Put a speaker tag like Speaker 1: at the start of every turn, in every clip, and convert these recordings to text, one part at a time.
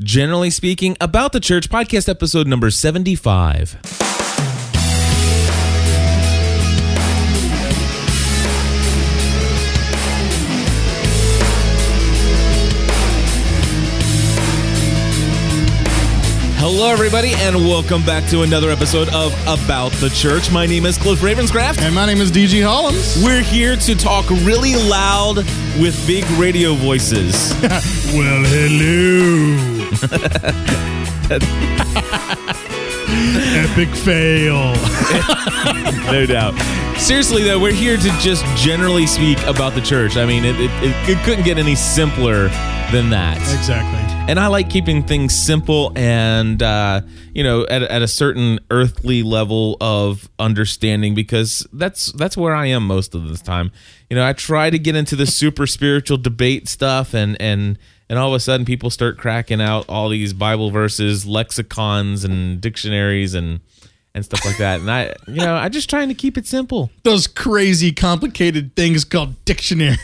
Speaker 1: Generally speaking, about the church podcast episode number 75. Hello, everybody, and welcome back to another episode of About the Church. My name is Cliff Ravenscraft.
Speaker 2: And my name is DG Hollins.
Speaker 1: We're here to talk really loud with big radio voices.
Speaker 2: Well, hello. Epic fail.
Speaker 1: no doubt. Seriously, though, we're here to just generally speak about the church. I mean, it, it, it, it couldn't get any simpler than that.
Speaker 2: Exactly.
Speaker 1: And I like keeping things simple and, uh, you know, at, at a certain earthly level of understanding because that's that's where I am most of the time. You know, I try to get into the super spiritual debate stuff and and and all of a sudden people start cracking out all these Bible verses, lexicons and dictionaries and and stuff like that. And I, you know, I just trying to keep it simple.
Speaker 2: Those crazy, complicated things called dictionaries.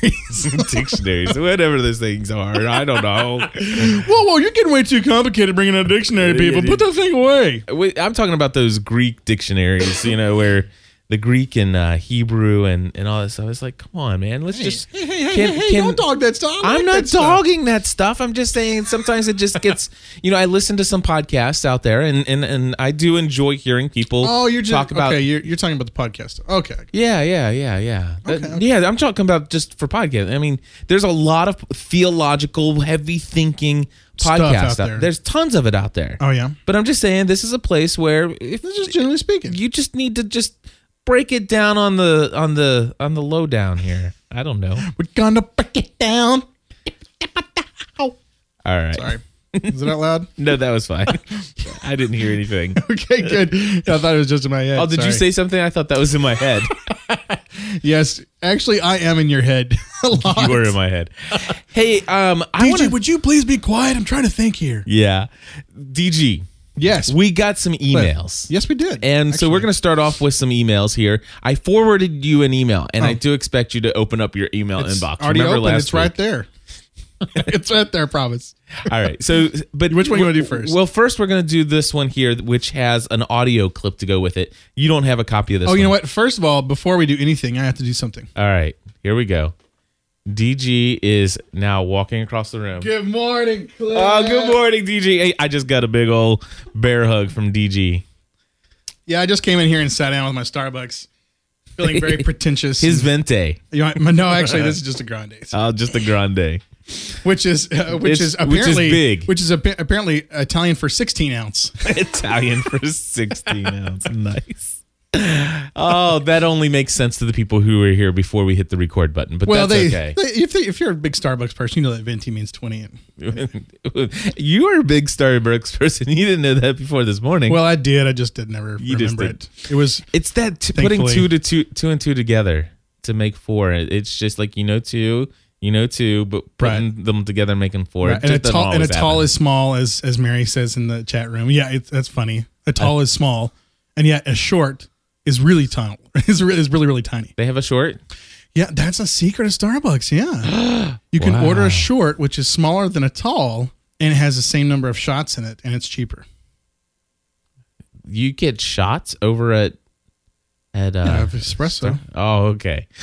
Speaker 1: dictionaries, whatever those things are. I don't know.
Speaker 2: whoa, whoa, you're getting way too complicated bringing a dictionary, people. Put that thing away.
Speaker 1: I'm talking about those Greek dictionaries, you know, where the Greek and uh, Hebrew and, and all that stuff. It's like, come on, man. Let's just.
Speaker 2: Hey, hey, hey,
Speaker 1: can-
Speaker 2: hey, hey,
Speaker 1: can-
Speaker 2: don't dog that stuff. I
Speaker 1: I'm
Speaker 2: like
Speaker 1: not
Speaker 2: that stuff.
Speaker 1: dogging that stuff. I'm just saying sometimes it just gets, you know, I listen to some podcasts out there and, and, and I do enjoy hearing people
Speaker 2: Oh, you're just
Speaker 1: talk about.
Speaker 2: okay. You're, you're talking about the podcast. Okay.
Speaker 1: Yeah, yeah, yeah, yeah. That-
Speaker 2: Okay, okay.
Speaker 1: Yeah, I'm talking about just for podcast. I mean, there's a lot of theological, heavy thinking
Speaker 2: Stuff
Speaker 1: podcasts
Speaker 2: out there.
Speaker 1: There's tons of it out there.
Speaker 2: Oh yeah.
Speaker 1: But I'm just saying, this is a place where if
Speaker 2: Just generally speaking.
Speaker 1: you just need to just break it down on the on the on the low down here. I don't know.
Speaker 2: We're gonna break it down.
Speaker 1: All right.
Speaker 2: Sorry. Is it out loud?
Speaker 1: No, that was fine. I didn't hear anything.
Speaker 2: Okay, good. I thought it was just in my head.
Speaker 1: Oh, did you say something? I thought that was in my head.
Speaker 2: yes? Actually, I am in your head. a lot.
Speaker 1: you were in my head. Hey, um, I
Speaker 2: DG,
Speaker 1: want to.
Speaker 2: would you please be quiet? I'm trying to think here.
Speaker 1: Yeah, DG.
Speaker 2: Yes.
Speaker 1: We got some emails.
Speaker 2: Yes, we did.
Speaker 1: And so we're going to start off with some emails here. I forwarded you an email, and I
Speaker 2: Oh.
Speaker 1: do expect you to open up your email
Speaker 2: It's
Speaker 1: inbox.
Speaker 2: already
Speaker 1: Remember
Speaker 2: open.
Speaker 1: last
Speaker 2: It's right there. it's right there. I promise.
Speaker 1: All right. So, but
Speaker 2: Which one you wanna do first?
Speaker 1: Well, first we're going to do this one here, which has an audio clip to go with it. You don't have a copy of this.
Speaker 2: Oh, you know what? First of all, before we do anything, I have to do something.
Speaker 1: All right. Here we go. DG is now walking across the room.
Speaker 2: Good morning, Cliff.
Speaker 1: Oh, good morning, DG. Hey, I just got a big old bear hug from DG.
Speaker 2: Yeah, I just came in here and sat down with my Starbucks, feeling very pretentious.
Speaker 1: His venti.
Speaker 2: You want- no, actually, this is just a grande,
Speaker 1: Oh, just a grande.
Speaker 2: which is uh, which
Speaker 1: It's-
Speaker 2: is
Speaker 1: which is
Speaker 2: apparently
Speaker 1: big.
Speaker 2: which is appa- apparently Italian for 16 ounce.
Speaker 1: Italian for 16 ounce. Nice. Oh, that only makes sense to the people who were here before we hit the record button, but
Speaker 2: Well,
Speaker 1: that's
Speaker 2: they,
Speaker 1: okay.
Speaker 2: they- if they, if you're a big Starbucks person, you know that venti means 20.
Speaker 1: you are a big Starbucks person. You didn't know that before this morning.
Speaker 2: Well, I did. I just did never
Speaker 1: You just
Speaker 2: remember it. It was
Speaker 1: it's that t- putting two to two, two and two together to make four. It's just like you know two, you know two, but putting them together making four.
Speaker 2: Right.
Speaker 1: It
Speaker 2: And a tall and a tall is small as as Mary says in the chat room. Yeah, it's that's funny. A tall is small, and yet a short is really tall. is really is really really tiny.
Speaker 1: They have a short.
Speaker 2: Yeah, that's a secret of Starbucks. Yeah, you can
Speaker 1: Wow.
Speaker 2: order a short which is smaller than a tall and it has the same number of shots in it, and it's cheaper.
Speaker 1: You get shots over at at uh,
Speaker 2: Yeah, espresso.
Speaker 1: Oh, okay.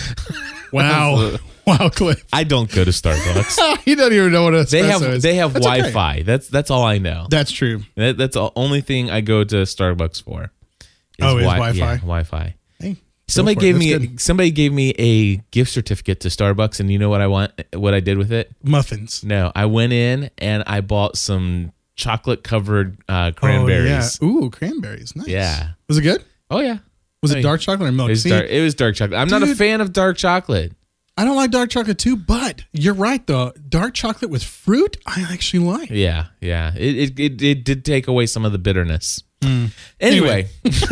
Speaker 2: Wow, wow, Cliff.
Speaker 1: I don't go to Starbucks.
Speaker 2: he doesn't even know what a
Speaker 1: they have
Speaker 2: is.
Speaker 1: they have
Speaker 2: That's okay.
Speaker 1: Wi-Fi. That's that's all I know.
Speaker 2: That's true.
Speaker 1: That, that's the only thing I go to Starbucks for.
Speaker 2: Oh, is
Speaker 1: Wi-
Speaker 2: Wi-Fi?
Speaker 1: Yeah, Wi-Fi.
Speaker 2: Hey,
Speaker 1: Somebody
Speaker 2: go for it.
Speaker 1: gave me
Speaker 2: good.
Speaker 1: somebody gave me a gift certificate to Starbucks, and you know what I want? What I did with it?
Speaker 2: muffins.
Speaker 1: No, I went in and I bought some chocolate covered uh, cranberries.
Speaker 2: Oh, yeah. Ooh, cranberries. Nice.
Speaker 1: Yeah.
Speaker 2: Was it good?
Speaker 1: Oh yeah,
Speaker 2: Was
Speaker 1: Oh,
Speaker 2: it dark chocolate or milk?
Speaker 1: it was
Speaker 2: See,
Speaker 1: dark. It was dark chocolate. I'm not a fan of dark chocolate.
Speaker 2: I don't like dark chocolate too, but you're right though. Dark chocolate with fruit, I actually like.
Speaker 1: Yeah, yeah. It it it, it did take away some of the bitterness.
Speaker 2: Hmm.
Speaker 1: Anyway,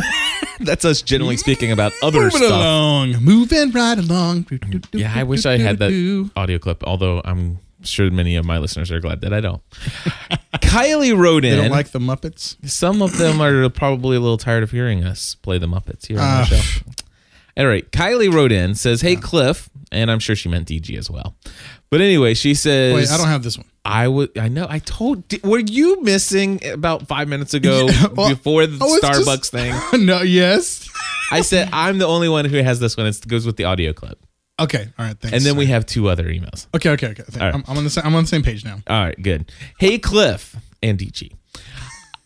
Speaker 1: that's us generally speaking about other
Speaker 2: Moving
Speaker 1: stuff.
Speaker 2: along, moving right along.
Speaker 1: Yeah, I wish I had that audio clip. Although I'm sure many of my listeners are glad that I don't. Kylie wrote in.
Speaker 2: They don't like the Muppets.
Speaker 1: Some of them are probably a little tired of hearing us play the Muppets here on
Speaker 2: Ah.
Speaker 1: the show. All right, Kylie wrote in says, "Hey Cliff," and I'm sure she meant DG as well. But anyway, she says,
Speaker 2: Wait, I don't have this one.
Speaker 1: I would. I know. I told. Were you missing about five minutes ago
Speaker 2: Yeah, well,
Speaker 1: before the
Speaker 2: was just-
Speaker 1: Starbucks thing?
Speaker 2: no, yes.
Speaker 1: I said I'm the only one who has this one. It goes with the audio clip,
Speaker 2: Okay, all right, thanks.
Speaker 1: and then we have two other emails.
Speaker 2: Okay, okay, okay.
Speaker 1: right.
Speaker 2: I'm, I'm on the same, I'm on the same page now.
Speaker 1: All right, good. Hey, Cliff and DG.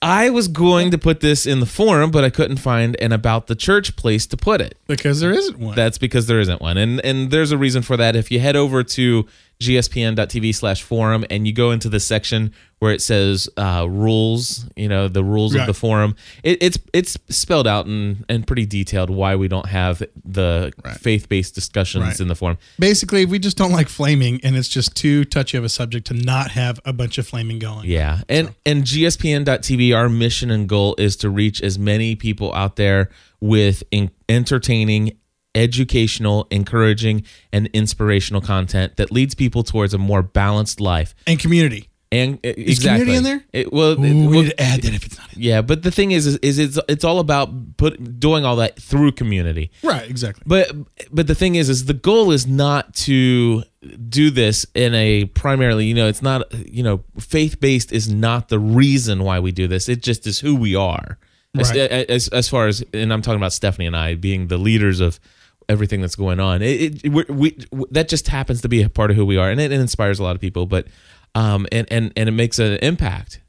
Speaker 1: I was going to put this in the forum, but I couldn't find an about the church place to put it.
Speaker 2: Because there isn't one.
Speaker 1: That's because there isn't one, and and there's a reason for that. If you head over to gspn.tv slash forum and you go into the section where it says uh, rules, you know the rules of the forum, it, it's it's spelled out and and pretty detailed why we don't have the
Speaker 2: Right.
Speaker 1: faith based discussions
Speaker 2: Right.
Speaker 1: in the forum.
Speaker 2: Basically, we just don't like flaming, and it's just too touchy of a subject to not have a bunch of flaming going.
Speaker 1: Yeah. And and gspn.tv our mission and goal is to reach as many people out there with in, entertaining, educational, encouraging and inspirational content that leads people towards a more balanced life.
Speaker 2: And community.
Speaker 1: And uh,
Speaker 2: Is
Speaker 1: exactly
Speaker 2: community in there?
Speaker 1: It, well,
Speaker 2: Ooh,
Speaker 1: it-
Speaker 2: we
Speaker 1: well,
Speaker 2: need to add that if it's not in.
Speaker 1: yeah, but the thing is, is, is it's it's all about put doing all that through community.
Speaker 2: Right, exactly.
Speaker 1: But but the thing is, is the goal is not to do this in a primarily, you know, it's not, you know, faith based is not the reason why we do this. It just is who we are. As, as as far as, and I'm talking about Stephanie and I being the leaders of everything that's going on. It, it we, we that just happens to be a part of who we are, and it, it inspires a lot of people. But um, and and and it makes an impact.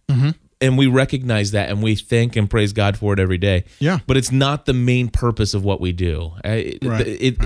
Speaker 1: And we recognize that, and we thank and praise God for it every day
Speaker 2: Yeah.
Speaker 1: but it's not the main purpose of what we do. It,
Speaker 2: Right.
Speaker 1: it,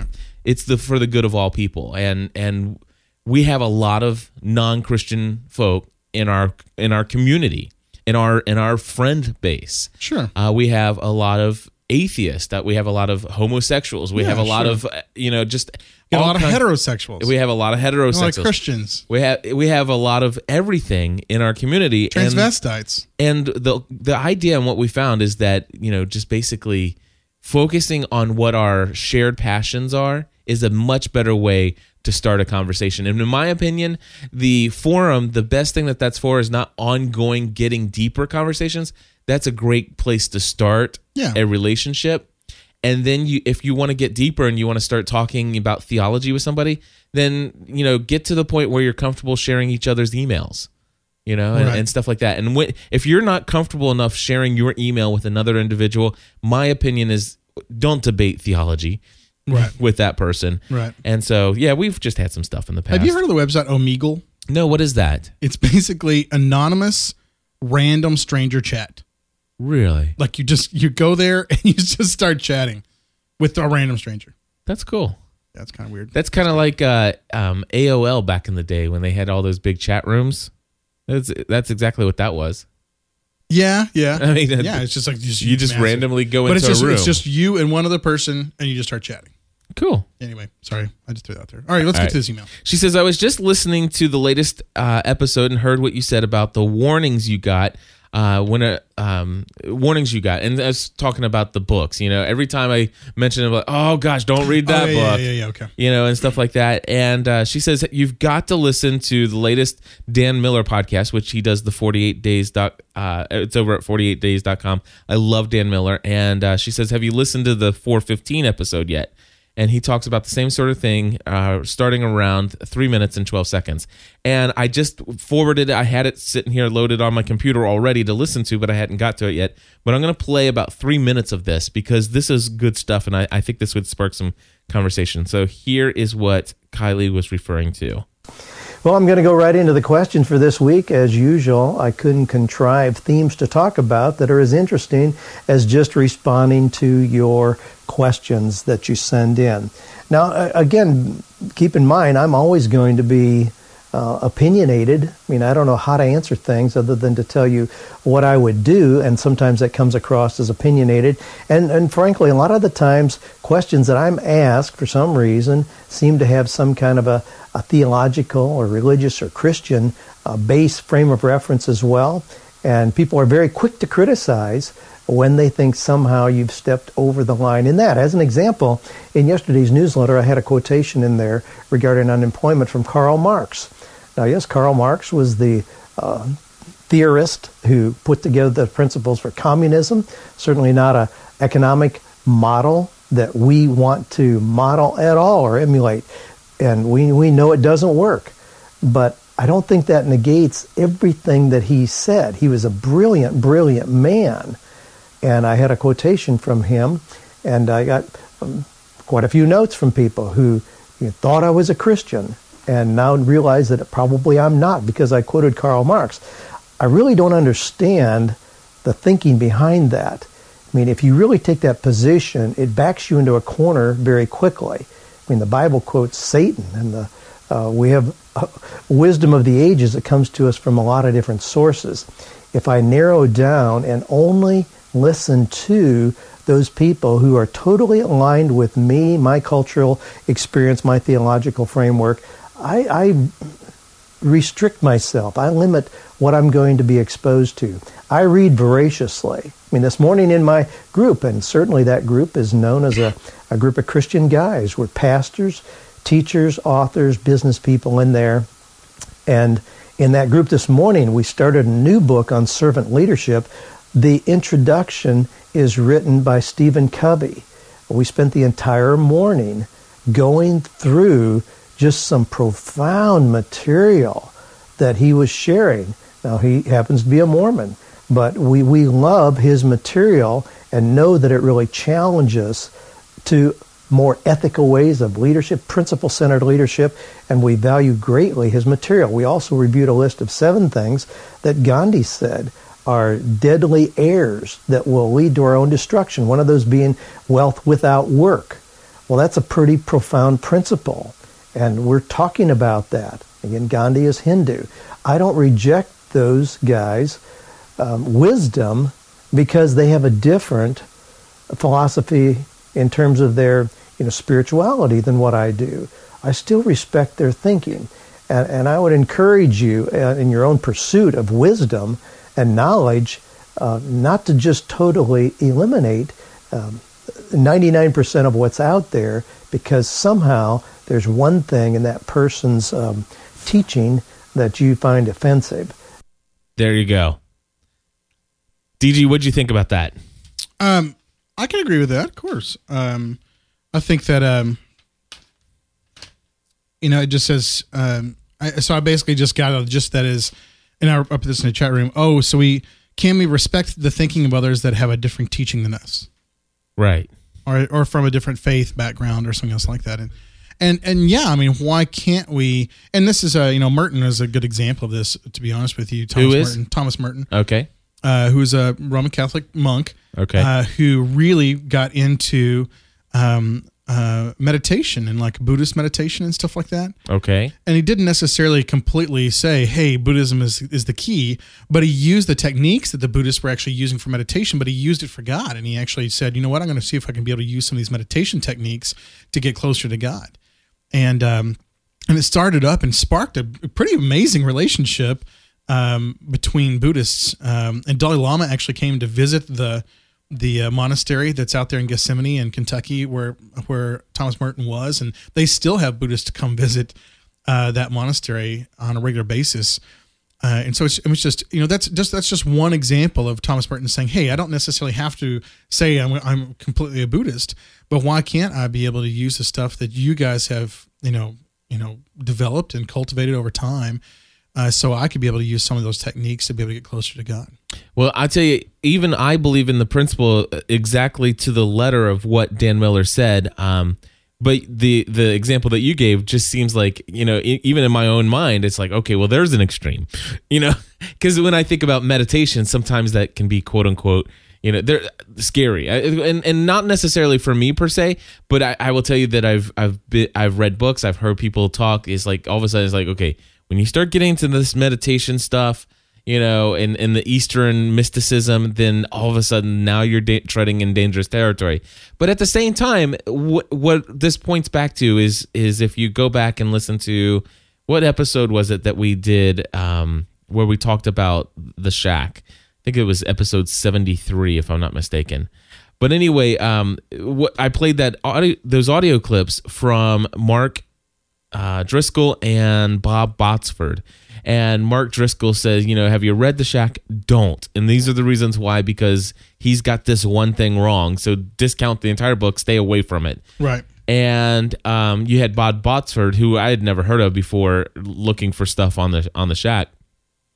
Speaker 1: it's the for the good of all people, and and we have a lot of non Christian folk in our in our community, in our in our friend base.
Speaker 2: Sure.
Speaker 1: Uh, we have a lot of atheists. That we have a lot of homosexuals. We
Speaker 2: Yeah,
Speaker 1: have a lot
Speaker 2: sure.
Speaker 1: of uh, you know just
Speaker 2: a lot of heterosexuals.
Speaker 1: We have a lot of
Speaker 2: a lot of
Speaker 1: heterosexuals.
Speaker 2: Christians.
Speaker 1: we have we have a lot of everything in our community. and-
Speaker 2: Transvestites.
Speaker 1: and the the idea and what we found is that you know just basically focusing on what our shared passions are is a much better way to start a conversation and in my opinion the forum the best thing that that's for is not ongoing getting deeper conversations that's a great place to start
Speaker 2: Yeah.
Speaker 1: a relationship and then you if you want to get deeper and you want to start talking about theology with somebody then you know get to the point where you're comfortable sharing each other's emails you know, and, and stuff like that. And when, if you're not comfortable enough sharing your email with another individual, my opinion is don't debate theology
Speaker 2: Right.
Speaker 1: with that person.
Speaker 2: Right.
Speaker 1: And so, yeah, we've just had some stuff in the past.
Speaker 2: Have you heard of the website Omegle?
Speaker 1: No, what is that?
Speaker 2: It's basically anonymous, random stranger chat.
Speaker 1: Really?
Speaker 2: Like you just you go there and you just start chatting with a random stranger.
Speaker 1: That's cool.
Speaker 2: That's kind of weird.
Speaker 1: That's kind of like uh, um, AOL back in the day when they had all those big chat rooms. That's that's exactly what that was.
Speaker 2: Yeah, yeah,
Speaker 1: I mean,
Speaker 2: yeah. It's just like just
Speaker 1: you just
Speaker 2: massive-
Speaker 1: randomly go
Speaker 2: but
Speaker 1: into
Speaker 2: it's just
Speaker 1: a room.
Speaker 2: it's just you and one other person, and you just start chatting.
Speaker 1: cool.
Speaker 2: Anyway, sorry, I just threw that out there. All right, let's
Speaker 1: All
Speaker 2: get
Speaker 1: right.
Speaker 2: to this email.
Speaker 1: She says, I was just listening to the latest uh, episode and heard what you said about the warnings you got uh, when uh, um, warnings you got. And I was talking about the books. You know, every time I mention it, I'm like, oh gosh, don't read that
Speaker 2: oh, yeah,
Speaker 1: book.
Speaker 2: Yeah, yeah, yeah. Okay.
Speaker 1: You know, and stuff like that. And uh, she says, You've got to listen to the latest Dan Miller podcast, which he does the 48 days. Doc, uh, it's over at 48days.com. I love Dan Miller. And uh, she says, Have you listened to the 415 episode yet? And he talks about the same sort of thing, uh, starting around three minutes and twelve seconds. And I just forwarded. I had it sitting here loaded on my computer already to listen to, but I hadn't got to it yet. But I'm going to play about three minutes of this because this is good stuff, and I, I think this would spark some conversation. So here is what Kylie was referring to.
Speaker 3: Well, I'm going to go right into the questions for this week. As usual, I couldn't contrive themes to talk about that are as interesting as just responding to your questions that you send in. Now, again, keep in mind, I'm always going to be uh, opinionated. I mean, I don't know how to answer things other than to tell you what I would do, and sometimes that comes across as opinionated. And, and frankly, a lot of the times, questions that I'm asked for some reason seem to have some kind of a, a theological or religious or Christian uh, base frame of reference as well. And people are very quick to criticize when they think somehow you've stepped over the line in that. As an example, in yesterday's newsletter, I had a quotation in there regarding unemployment from Karl Marx. Now, yes, Karl Marx was the uh, theorist who put together the principles for communism. Certainly not a economic model that we want to model at all or emulate. And we, we know it doesn't work. But I don't think that negates everything that he said. He was a brilliant, brilliant man. And I had a quotation from him, and I got um, quite a few notes from people who you know, thought I was a Christian and now realize that probably I'm not because I quoted Karl Marx. I really don't understand the thinking behind that. I mean, if you really take that position, it backs you into a corner very quickly. I mean, the Bible quotes Satan, and the, uh, we have uh, wisdom of the ages that comes to us from a lot of different sources. If I narrow down and only listen to those people who are totally aligned with me, my cultural experience, my theological framework, I, I restrict myself. I limit what I'm going to be exposed to. I read voraciously. I mean, this morning in my group, and certainly that group is known as a, a group of Christian guys. We're pastors, teachers, authors, business people in there. And in that group this morning, we started a new book on servant leadership. The introduction is written by Stephen Covey. We spent the entire morning going through just some profound material that he was sharing. Now, he happens to be a Mormon, but we, we love his material and know that it really challenges to more ethical ways of leadership, principle centered leadership, and we value greatly his material. We also reviewed a list of seven things that Gandhi said are deadly errors that will lead to our own destruction, one of those being wealth without work. Well, that's a pretty profound principle. And we're talking about that. Again, Gandhi is Hindu. I don't reject those guys' um, wisdom because they have a different philosophy in terms of their you know, spirituality than what I do. I still respect their thinking. And, and I would encourage you uh, in your own pursuit of wisdom and knowledge uh, not to just totally eliminate um, 99% of what's out there because somehow there's one thing in that person's um, teaching that you find offensive.
Speaker 1: There you go. DG, what'd you think about that?
Speaker 2: Um, I can agree with that, of course. Um, I think that um, you know, it just says. Um, I, so I basically just got it. Just that is, and I put this in the chat room. Oh, so we can we respect the thinking of others that have a different teaching than us,
Speaker 1: right?
Speaker 2: Or or from a different faith background or something else like that. And and and yeah, I mean, why can't we? And this is a you know Merton is a good example of this. To be honest with you, Thomas
Speaker 1: Who is?
Speaker 2: Merton, Thomas Merton,
Speaker 1: Okay.
Speaker 2: uh, who's a Roman Catholic monk,
Speaker 1: Okay.
Speaker 2: uh, who really got into um, uh, meditation and like Buddhist meditation and stuff like that.
Speaker 1: okay.
Speaker 2: And he didn't necessarily completely say, "Hey, Buddhism is is the key," but he used the techniques that the Buddhists were actually using for meditation, but he used it for God. And he actually said, "You know what? I'm going to see if I can be able to use some of these meditation techniques to get closer to God." And um, and it started up and sparked a pretty amazing relationship um, between Buddhists. Um, and Dalai Lama actually came to visit the the uh, monastery that's out there in Gethsemani in Kentucky, where where Thomas Merton was, and they still have Buddhists come visit uh, that monastery on a regular basis. Uh, and so it's, it was just you know that's just that's just one example of Thomas Merton saying, "Hey, I don't necessarily have to say I'm I'm completely a Buddhist, but why can't I be able to use the stuff that you guys have you know you know developed and cultivated over time, uh, so I could be able to use some of those techniques to be able to get closer to God."
Speaker 1: Well, I tell you, even I believe in the principle exactly to the letter of what Dan Miller said. Um, but the the example that you gave just seems like you know even in my own mind it's like okay well there's an extreme you know because when i think about meditation sometimes that can be quote unquote you know they're scary and and not necessarily for me per se but i, I will tell you that i've i've been, i've read books i've heard people talk it's like all of a sudden it's like okay when you start getting into this meditation stuff you know, in, in the Eastern mysticism, then all of a sudden now you're da- treading in dangerous territory. But at the same time, what what this points back to is is if you go back and listen to what episode was it that we did um, where we talked about the shack? I think it was episode seventy three, if I'm not mistaken. But anyway, um, what I played that audio, those audio clips from Mark uh, Driscoll and Bob Botsford. And Mark Driscoll says, you know, have you read The Shack? Don't. And these are the reasons why, because he's got this one thing wrong. So discount the entire book, stay away from it.
Speaker 2: Right.
Speaker 1: and um, you had Bob Botsford, who I had never heard of before, looking for stuff on the on the Shack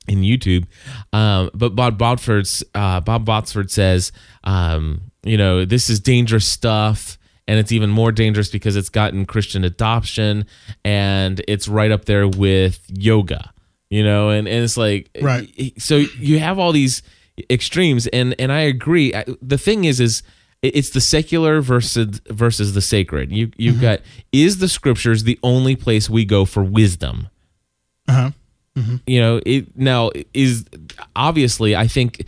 Speaker 1: in YouTube. Um, but Bob Botsford's uh, Bob Botsford says, um, you know, this is dangerous stuff. And it's even more dangerous because it's gotten Christian adoption and it's right up there with yoga, you know, and, and it's like,
Speaker 2: Right.
Speaker 1: So you have all these extremes and, and I agree. The thing is, is it's the secular versus versus the sacred. You you've got is the scriptures the only place we go for wisdom?
Speaker 2: Uh-huh.
Speaker 1: you know it now is obviously i think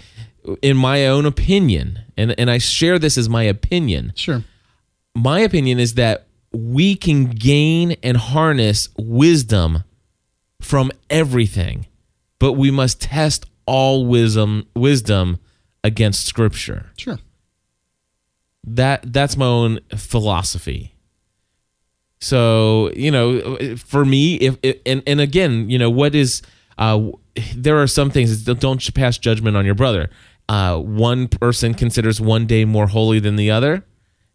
Speaker 1: in my own opinion and and i share this as my opinion
Speaker 2: Sure.
Speaker 1: My opinion is that we can gain and harness wisdom from everything but we must test all wisdom wisdom against scripture.
Speaker 2: Sure.
Speaker 1: that that's my own philosophy. So you know for me if, if and and again you know what is uh there are some things that don't pass judgment on your brother. Uh one person considers one day more holy than the other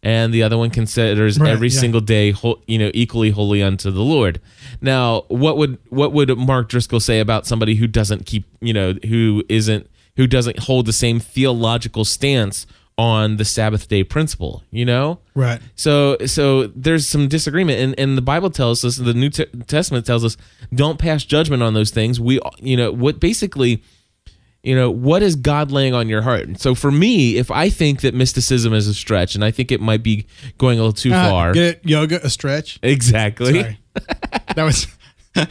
Speaker 1: and the other one considers
Speaker 2: Right,
Speaker 1: every
Speaker 2: yeah.
Speaker 1: single day you know equally holy unto the lord now what would what would mark driscoll say about somebody who doesn't keep you know who isn't who doesn't hold the same theological stance on the sabbath day principle you know
Speaker 2: Right.
Speaker 1: so so there's some disagreement and, and the bible tells us the new testament tells us don't pass judgment on those things we you know what basically you know what is god laying on your heart so for me if i think that mysticism is a stretch and i think it might be going a little too
Speaker 2: Uh,
Speaker 1: far
Speaker 2: Get it? Yoga, a stretch.
Speaker 1: exactly
Speaker 2: that was.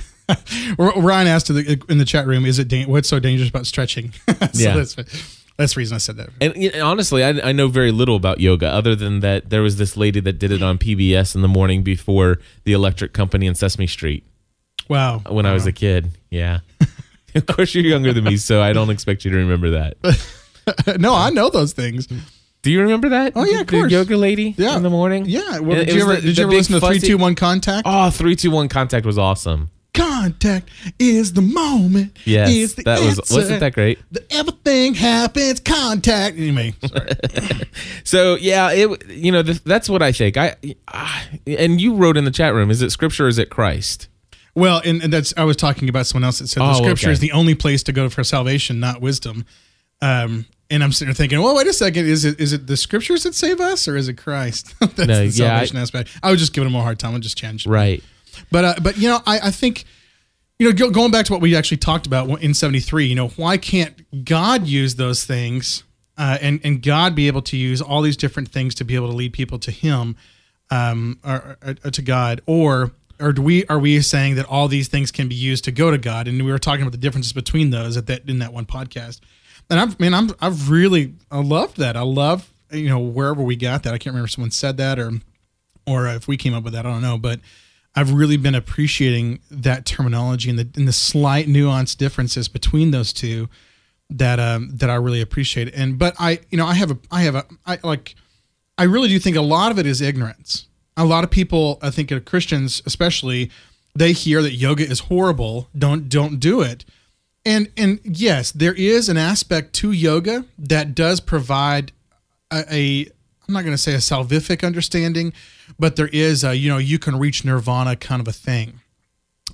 Speaker 2: Ryan asked in the, chat room, "Is it dan- what's so dangerous about stretching?" so
Speaker 1: Yeah.
Speaker 2: that's that's the reason I said that.
Speaker 1: and you know, honestly I, I know very little about yoga other than that there was this lady that did it on pbs in the morning before the electric company in sesame street
Speaker 2: Wow.
Speaker 1: when i was a kid yeah of course you're younger than me so i don't expect you to remember that
Speaker 2: no, I know those things.
Speaker 1: Do you remember that?
Speaker 2: Oh, yeah, of
Speaker 1: the
Speaker 2: course.
Speaker 1: yoga lady
Speaker 2: Yeah.
Speaker 1: in the morning.
Speaker 2: Yeah. Well, did you ever,
Speaker 1: the-
Speaker 2: did you ever listen to three, two, one contact?
Speaker 1: Oh, three, two, one contact was awesome.
Speaker 2: Contact is the moment.
Speaker 1: Yes,
Speaker 2: is the
Speaker 1: that was
Speaker 2: answer.
Speaker 1: wasn't that great?
Speaker 2: The, everything happens. Contact. Anyway, sorry.
Speaker 1: So yeah, it you know th- that's what I think. I ah, and you wrote in the chat room: is it Scripture? or Is it Christ?
Speaker 2: Well, and, and that's I was talking about someone else that said the
Speaker 1: Oh,
Speaker 2: scripture
Speaker 1: okay.
Speaker 2: is the only place to go for salvation, not wisdom. Um, and I'm sitting there thinking, well, wait a second, is it is it the scriptures that save us, or is it Christ? that's
Speaker 1: No,
Speaker 2: the
Speaker 1: yeah,
Speaker 2: salvation aspect. I was just giving him a hard time. I just changed.
Speaker 1: Right.
Speaker 2: But uh, but you know, I, I think you know go, going back to what we actually talked about in '73. You know, why can't God use those things uh, and and God be able to use all these different things to be able to lead people to Him, um, or, or- or to God, or or do we are we saying that all these things can be used to go to God? And we were talking about the differences between those at that in that one podcast. And I've I'm I've really I loved that. I love you know wherever we got that. I can't remember if someone said that or or if we came up with that, I don't know. But I've really been appreciating that terminology and the and the slight nuanced differences between those two that um that I really appreciate. And but I you know I have a I have a I like I really do think a lot of it is ignorance. A lot of people, I think, Christians especially, they hear that yoga is horrible. Don't don't do it. And and yes, there is an aspect to yoga that does provide a, a I'm not going to say a salvific understanding, but there is a you know you can reach nirvana kind of a thing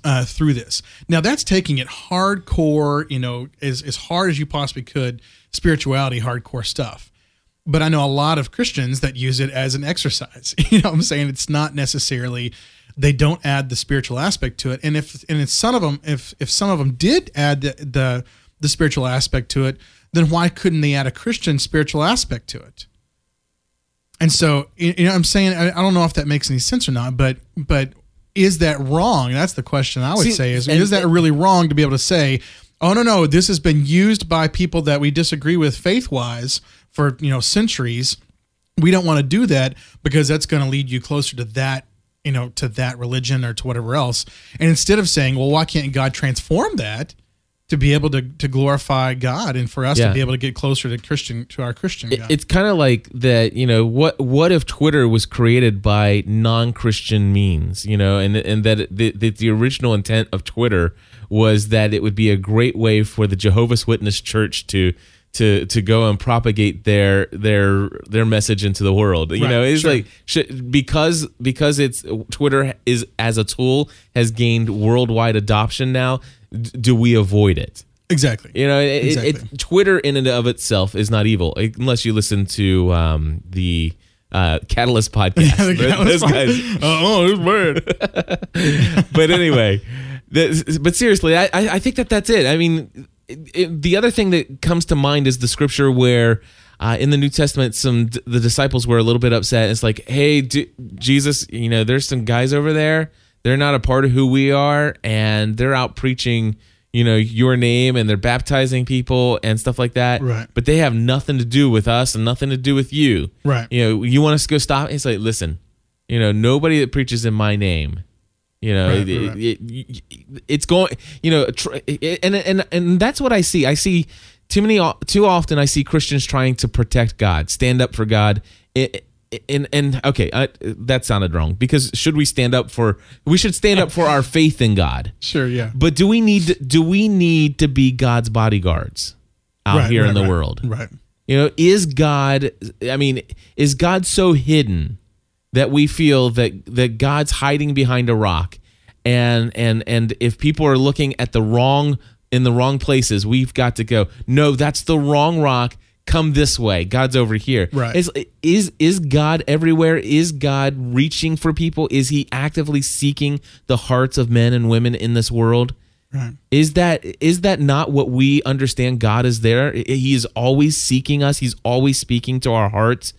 Speaker 2: uh, through this. Now that's taking it hardcore, you know, as as hard as you possibly could, spirituality, hardcore stuff. But I know a lot of Christians that use it as an exercise. You know, what I'm saying it's not necessarily they don't add the spiritual aspect to it. And if and if some of them if if some of them did add the the, the spiritual aspect to it, then why couldn't they add a Christian spiritual aspect to it? And so, you know, I'm saying I, I don't know if that makes any sense or not, but but is that wrong? That's the question I would
Speaker 1: See,
Speaker 2: say. Is
Speaker 1: and-
Speaker 2: is that really wrong to be able to say, oh no no, this has been used by people that we disagree with faith wise for you know centuries. We don't want to do that because that's going to lead you closer to that you know to that religion or to whatever else. And instead of saying, well, why can't God transform that? To be able to, to glorify God and for us
Speaker 1: Yeah.
Speaker 2: to be able to get closer to Christian to our Christian God.
Speaker 1: It's kind of like that, you know, what what if Twitter was created by non-Christian means, you know, and and that the, that the original intent of Twitter was that it would be a great way for the Jehovah's Witness church to to to go and propagate their their their message into the world. You
Speaker 2: Right,
Speaker 1: know, it's
Speaker 2: sure.
Speaker 1: like should, because because it's Twitter is as a tool has gained worldwide adoption now. d- Do we avoid it?
Speaker 2: Exactly.
Speaker 1: You know, it,
Speaker 2: Exactly.
Speaker 1: it, it, Twitter in and of itself is not evil, unless you listen to um, the uh, Catalyst podcast.
Speaker 2: the Catalyst
Speaker 1: Those guys, oh, it's bad. but anyway, the, but seriously, I, I I think that that's it. I mean, it, it- the other thing that comes to mind is the scripture where. Uh, in the New Testament, some the disciples were a little bit upset. It's like, hey, D- Jesus, you know, there's some guys over there. They're not a part of who we are, and they're out preaching, you know, your name, and they're baptizing people and stuff like that.
Speaker 2: Right.
Speaker 1: But they have nothing to do with us and nothing to do with you.
Speaker 2: Right.
Speaker 1: You know, you want us to go stop? It's like, listen, you know, nobody that preaches in my name. You know,
Speaker 2: Right,
Speaker 1: it-
Speaker 2: right.
Speaker 1: it- it- it's going. You know, tr- and and and that's what I see. I see too many, too often. I see Christians trying to protect God, stand up for God. And and okay, I, that sounded wrong because should we stand up for? We should stand up for our faith in God.
Speaker 2: Sure. Yeah.
Speaker 1: But do we need to, do we need to be God's bodyguards out
Speaker 2: Right,
Speaker 1: here in the world?
Speaker 2: Right.
Speaker 1: You know, is God I mean, is God so hidden that we feel that that God's hiding behind a rock and and and if people are looking at the wrong in the wrong places, we've got to go, no, that's the wrong rock. Come this way. God's over here.
Speaker 2: Right.
Speaker 1: Is is is God everywhere? Is God reaching for people? Is he actively seeking the hearts of men and women in this world?
Speaker 2: Right.
Speaker 1: Is that is that not what we understand God is there? He is always seeking us. He's always speaking to our hearts.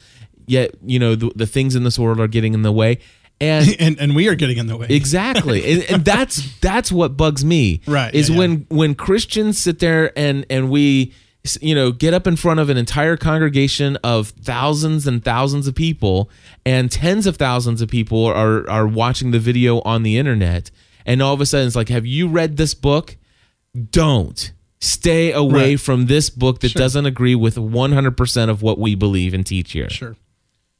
Speaker 1: Yet, you know, the, the things in this world are getting in the way. And
Speaker 2: And and we are getting in the way.
Speaker 1: exactly. and, and that's that's what bugs me.
Speaker 2: Right,
Speaker 1: Is
Speaker 2: yeah, yeah.
Speaker 1: when when Christians sit there and and we you know get up in front of an entire congregation of thousands and thousands of people and tens of thousands of people are are watching the video on the internet and all of a sudden it's like have you read this book don't stay away
Speaker 2: Right.
Speaker 1: from this book that
Speaker 2: Sure.
Speaker 1: doesn't agree with 100% of what we believe and teach here
Speaker 2: Sure.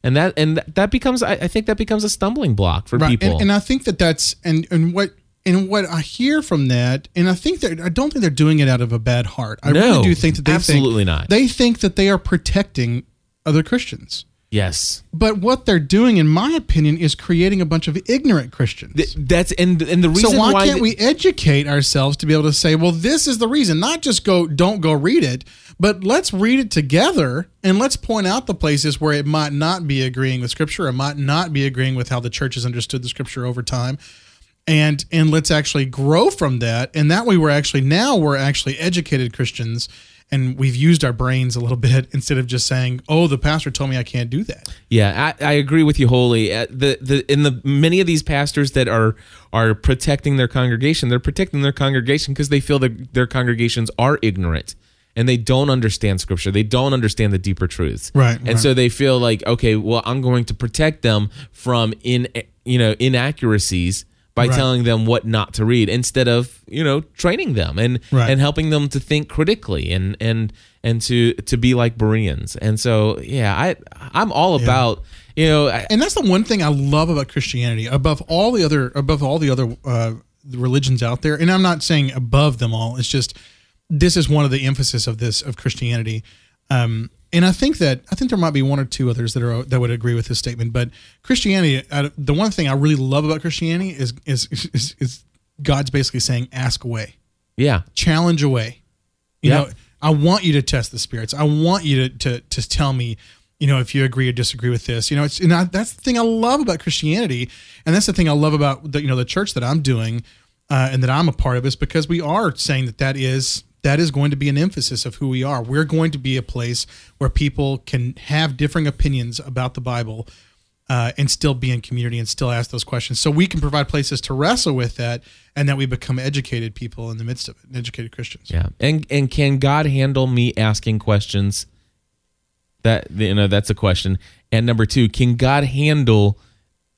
Speaker 1: And that and that becomes I, I think that becomes a stumbling block for
Speaker 2: right
Speaker 1: people.
Speaker 2: and, and i think that that's and and what and what i hear from that and i think that i don't think they're doing it out of a bad heart. I
Speaker 1: No,
Speaker 2: really do think that they
Speaker 1: absolutely
Speaker 2: think,
Speaker 1: not.
Speaker 2: they think that they are protecting other christians
Speaker 1: yes
Speaker 2: but what they're doing in my opinion is creating a bunch of ignorant christians
Speaker 1: Th- That's and and the reason
Speaker 2: so why, can't
Speaker 1: th-
Speaker 2: we educate ourselves to be able to say, well, this is the reason? Not just go, don't go read it, but let's read it together and let's point out the places where it might not be agreeing with Scripture, or might not be agreeing with how the church has understood the Scripture over time, and and let's actually grow from that. And that way, we're actually now we're actually educated Christians. And we've used our brains a little bit instead of just saying, "Oh, the pastor told me I can't do that."
Speaker 1: Yeah, I, I agree with you wholly. Uh, the the in the many of these pastors that are are protecting their congregation, they're protecting their congregation because they feel that their congregations are ignorant and they don't understand scripture. They don't understand the deeper truths.
Speaker 2: Right,
Speaker 1: And
Speaker 2: right.
Speaker 1: so they feel like, okay, well, I'm going to protect them from in you know inaccuracies by
Speaker 2: Right.
Speaker 1: telling them what not to read instead of you know training them and
Speaker 2: Right.
Speaker 1: and helping them to think critically and and and to to be like Bereans. And so yeah, I I'm all about you know I,
Speaker 2: and that's the one thing I love about Christianity above all the other above all the other uh, religions out there. And I'm not saying above them all. It's just this is one of the emphasis of this of Christianity. Um, and I think that I think there might be one or two others that are that would agree with this statement. But Christianity, uh, the one thing I really love about Christianity is is is, is God's basically saying, "Ask away."
Speaker 1: yeah
Speaker 2: challenge away. You
Speaker 1: Yeah.
Speaker 2: know, I want you to test the spirits. I want you to to to tell me, you know, if you agree or disagree with this. You know, it's and I, that's the thing I love about Christianity, and that's the thing I love about the you know the church that I'm doing uh, and that I'm a part of is because we are saying that that is that is going to be an emphasis of who we are. We're going to be a place where people can have differing opinions about the Bible. Uh, and still be in community and still ask those questions. So we can provide places to wrestle with that and that we become educated people in the midst of it, educated Christians.
Speaker 1: yeah and and can God handle me asking questions? That you know that's a question. And number two, can God handle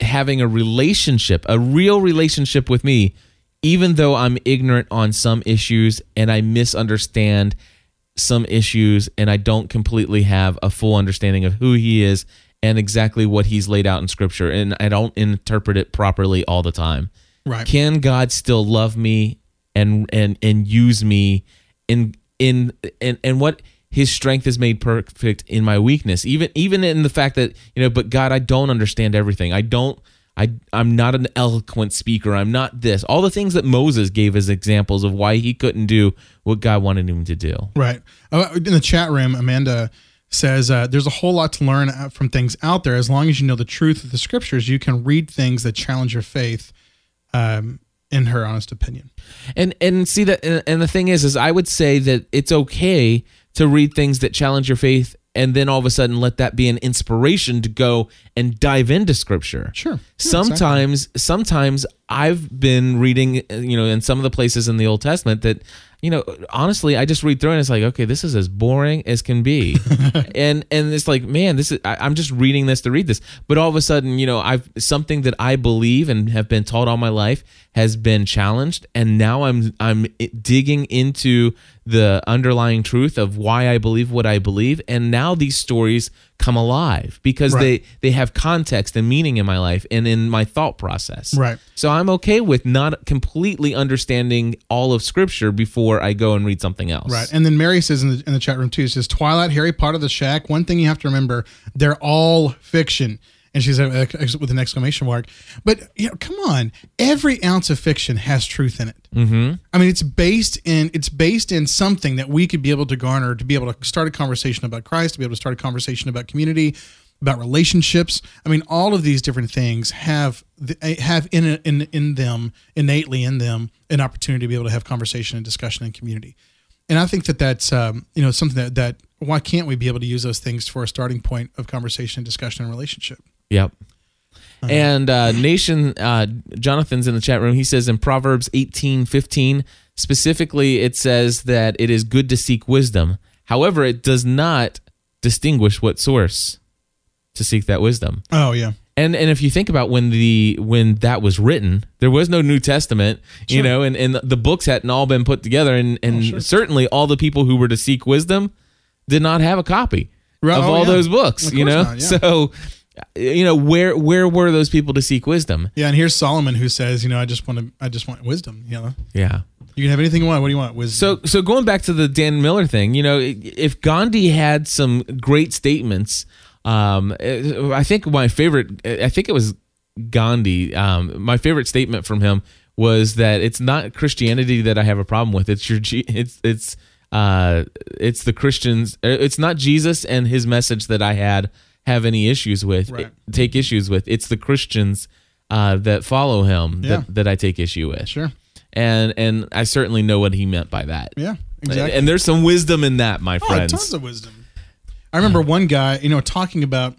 Speaker 1: having a relationship, a real relationship with me, even though I'm ignorant on some issues and I misunderstand some issues and I don't completely have a full understanding of who he is and exactly what he's laid out in scripture and I don't interpret it properly all the time.
Speaker 2: Right.
Speaker 1: Can God still love me and and and use me in in and and what his strength is made perfect in my weakness. Even even in the fact that, you know, but God, I don't understand everything. I don't I I'm not an eloquent speaker. I'm not this. All the things that Moses gave as examples of why he couldn't do what God wanted him to do.
Speaker 2: Right. Uh, in the chat room, Amanda says uh, there's a whole lot to learn from things out there. As long as you know the truth of the scriptures, you can read things that challenge your faith. Um, in her honest opinion.
Speaker 1: And and see that and the thing is is I would say that it's okay to read things that challenge your faith and then all of a sudden let that be an inspiration to go and dive into scripture.
Speaker 2: Sure. Yeah,
Speaker 1: sometimes exactly. sometimes I've been reading you know in some of the places in the Old Testament that you know, honestly, I just read through and it's like, okay, this is as boring as can be, and and it's like, man, this is I, am just reading this to read this, but all of a sudden, you know, I've something that I believe and have been taught all my life has been challenged, and now I'm I'm digging into the underlying truth of why I believe what I believe, and now these stories come alive because right. they they have context and meaning in my life and in my thought process.
Speaker 2: Right.
Speaker 1: So I'm okay with not completely understanding all of scripture before I go and read something else.
Speaker 2: Right. And then Mary says in the, in the chat room too, says Twilight, Harry Potter, The Shack. One thing you have to remember, they're all fiction and she said uh, with an exclamation mark. But you know, come on, every ounce of fiction has truth in it.
Speaker 1: Mm-hmm.
Speaker 2: I mean, it's based in it's based in something that we could be able to garner to be able to start a conversation about Christ, to be able to start a conversation about community, about relationships. I mean, all of these different things have eh, have in in in them innately in them an opportunity to be able to have conversation and discussion and community. And I think that that's um, you know something that that why can't we be able to use those things for a starting point of conversation, and discussion, and relationship?
Speaker 1: Yep. Uh-huh. And uh, Nation uh, Jonathan's in the chat room. He says in Proverbs eighteen fifteen specifically, it says that it is good to seek wisdom. However, it does not distinguish what source to seek that wisdom.
Speaker 2: Oh yeah.
Speaker 1: And and if you think about when the when that was written, there was no New Testament, sure. you know, and, and the books hadn't all been put together, and and oh, sure. certainly all the people who were to seek wisdom did not have a copy right. of oh, all yeah. those books, you know. Not, yeah. So you know where where were those people to seek wisdom?
Speaker 2: Yeah and here's solomon who says you know i just want to i just want wisdom you know?
Speaker 1: Yeah.
Speaker 2: You can have anything you want. What do you want? Wisdom.
Speaker 1: So so going back to the dan miller thing you know if gandhi had some great statements um i think my favorite i think it was gandhi um my favorite statement from him was that it's not christianity that i have a problem with. It's your it's it's uh it's the christians it's not jesus and his message that i had have any issues with, right. take issues with. It's the Christians uh, that follow him yeah. that, that I take issue with.
Speaker 2: Sure.
Speaker 1: And and I certainly know what he meant by that.
Speaker 2: Yeah, exactly.
Speaker 1: And there's some wisdom in that, my
Speaker 2: oh,
Speaker 1: friends.
Speaker 2: Tons of wisdom. I remember one guy, you know, talking about.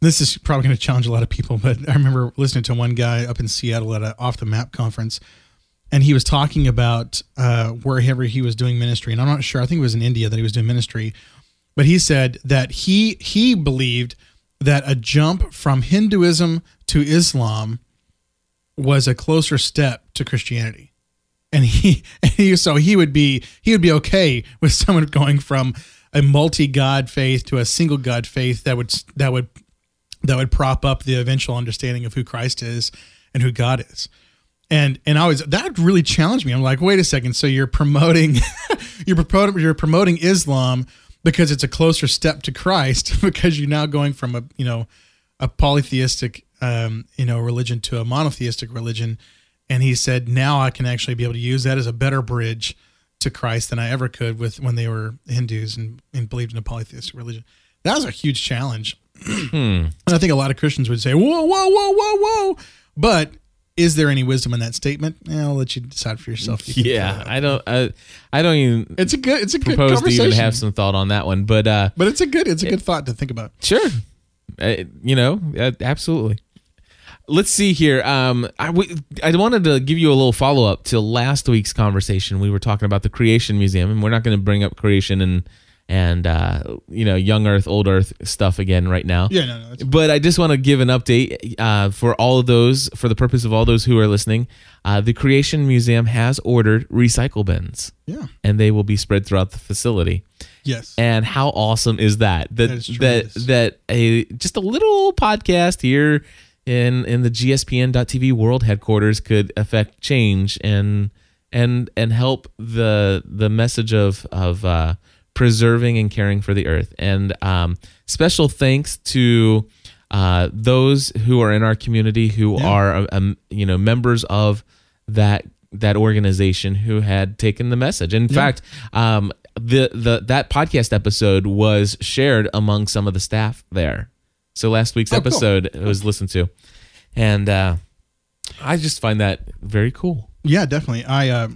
Speaker 2: This is probably going to challenge a lot of people, but I remember listening to one guy up in Seattle at an off the map conference, and he was talking about uh, wherever he was doing ministry, and I'm not sure. I think it was in India that he was doing ministry but he said that he he believed that a jump from Hinduism to Islam was a closer step to Christianity. And he, and he so he would be he would be okay with someone going from a multi-god faith to a single god faith that would that would that would prop up the eventual understanding of who Christ is and who God is. And and I was that really challenged me. I'm like, wait a second. So you're promoting you're promoting you're promoting Islam because it's a closer step to Christ because you're now going from a you know a polytheistic um, you know religion to a monotheistic religion, and he said now I can actually be able to use that as a better bridge to Christ than I ever could with when they were Hindus and, and believed in a polytheistic religion. That was a huge challenge.
Speaker 1: hmm.
Speaker 2: And I think a lot of Christians would say, whoa, whoa, whoa, whoa, whoa. But is there any wisdom in that statement? Eh, I'll let you decide for yourself.
Speaker 1: You yeah, I don't. I, I don't even.
Speaker 2: It's a good. It's a good
Speaker 1: propose to even have some thought on that one, but uh,
Speaker 2: but it's a good. It's a good thought to think about.
Speaker 1: Sure, uh, you know, uh, absolutely. Let's see here. Um, I, we, I wanted to give you a little follow up to last week's conversation. We were talking about the Creation Museum, and we're not going to bring up creation and and uh, you know young earth old earth stuff again right now.
Speaker 2: Yeah no, no
Speaker 1: but i just want to give an update uh, for all of those for the purpose of all those who are listening uh, the creation museum has ordered recycle bins.
Speaker 2: Yeah.
Speaker 1: And they will be spread throughout the facility.
Speaker 2: Yes.
Speaker 1: And how awesome is that? That that, that that a just a little podcast here in in the gspn.tv world headquarters could affect change and and and help the the message of of uh preserving and caring for the earth. And um, special thanks to uh, those who are in our community who are um, you know members of that that organization who had taken the message. In fact, um, the the that podcast episode was shared among some of the staff there. So last week's
Speaker 2: Oh, cool.
Speaker 1: episode was listened to, and uh, I just find that very cool.
Speaker 2: Yeah, definitely. I, uh,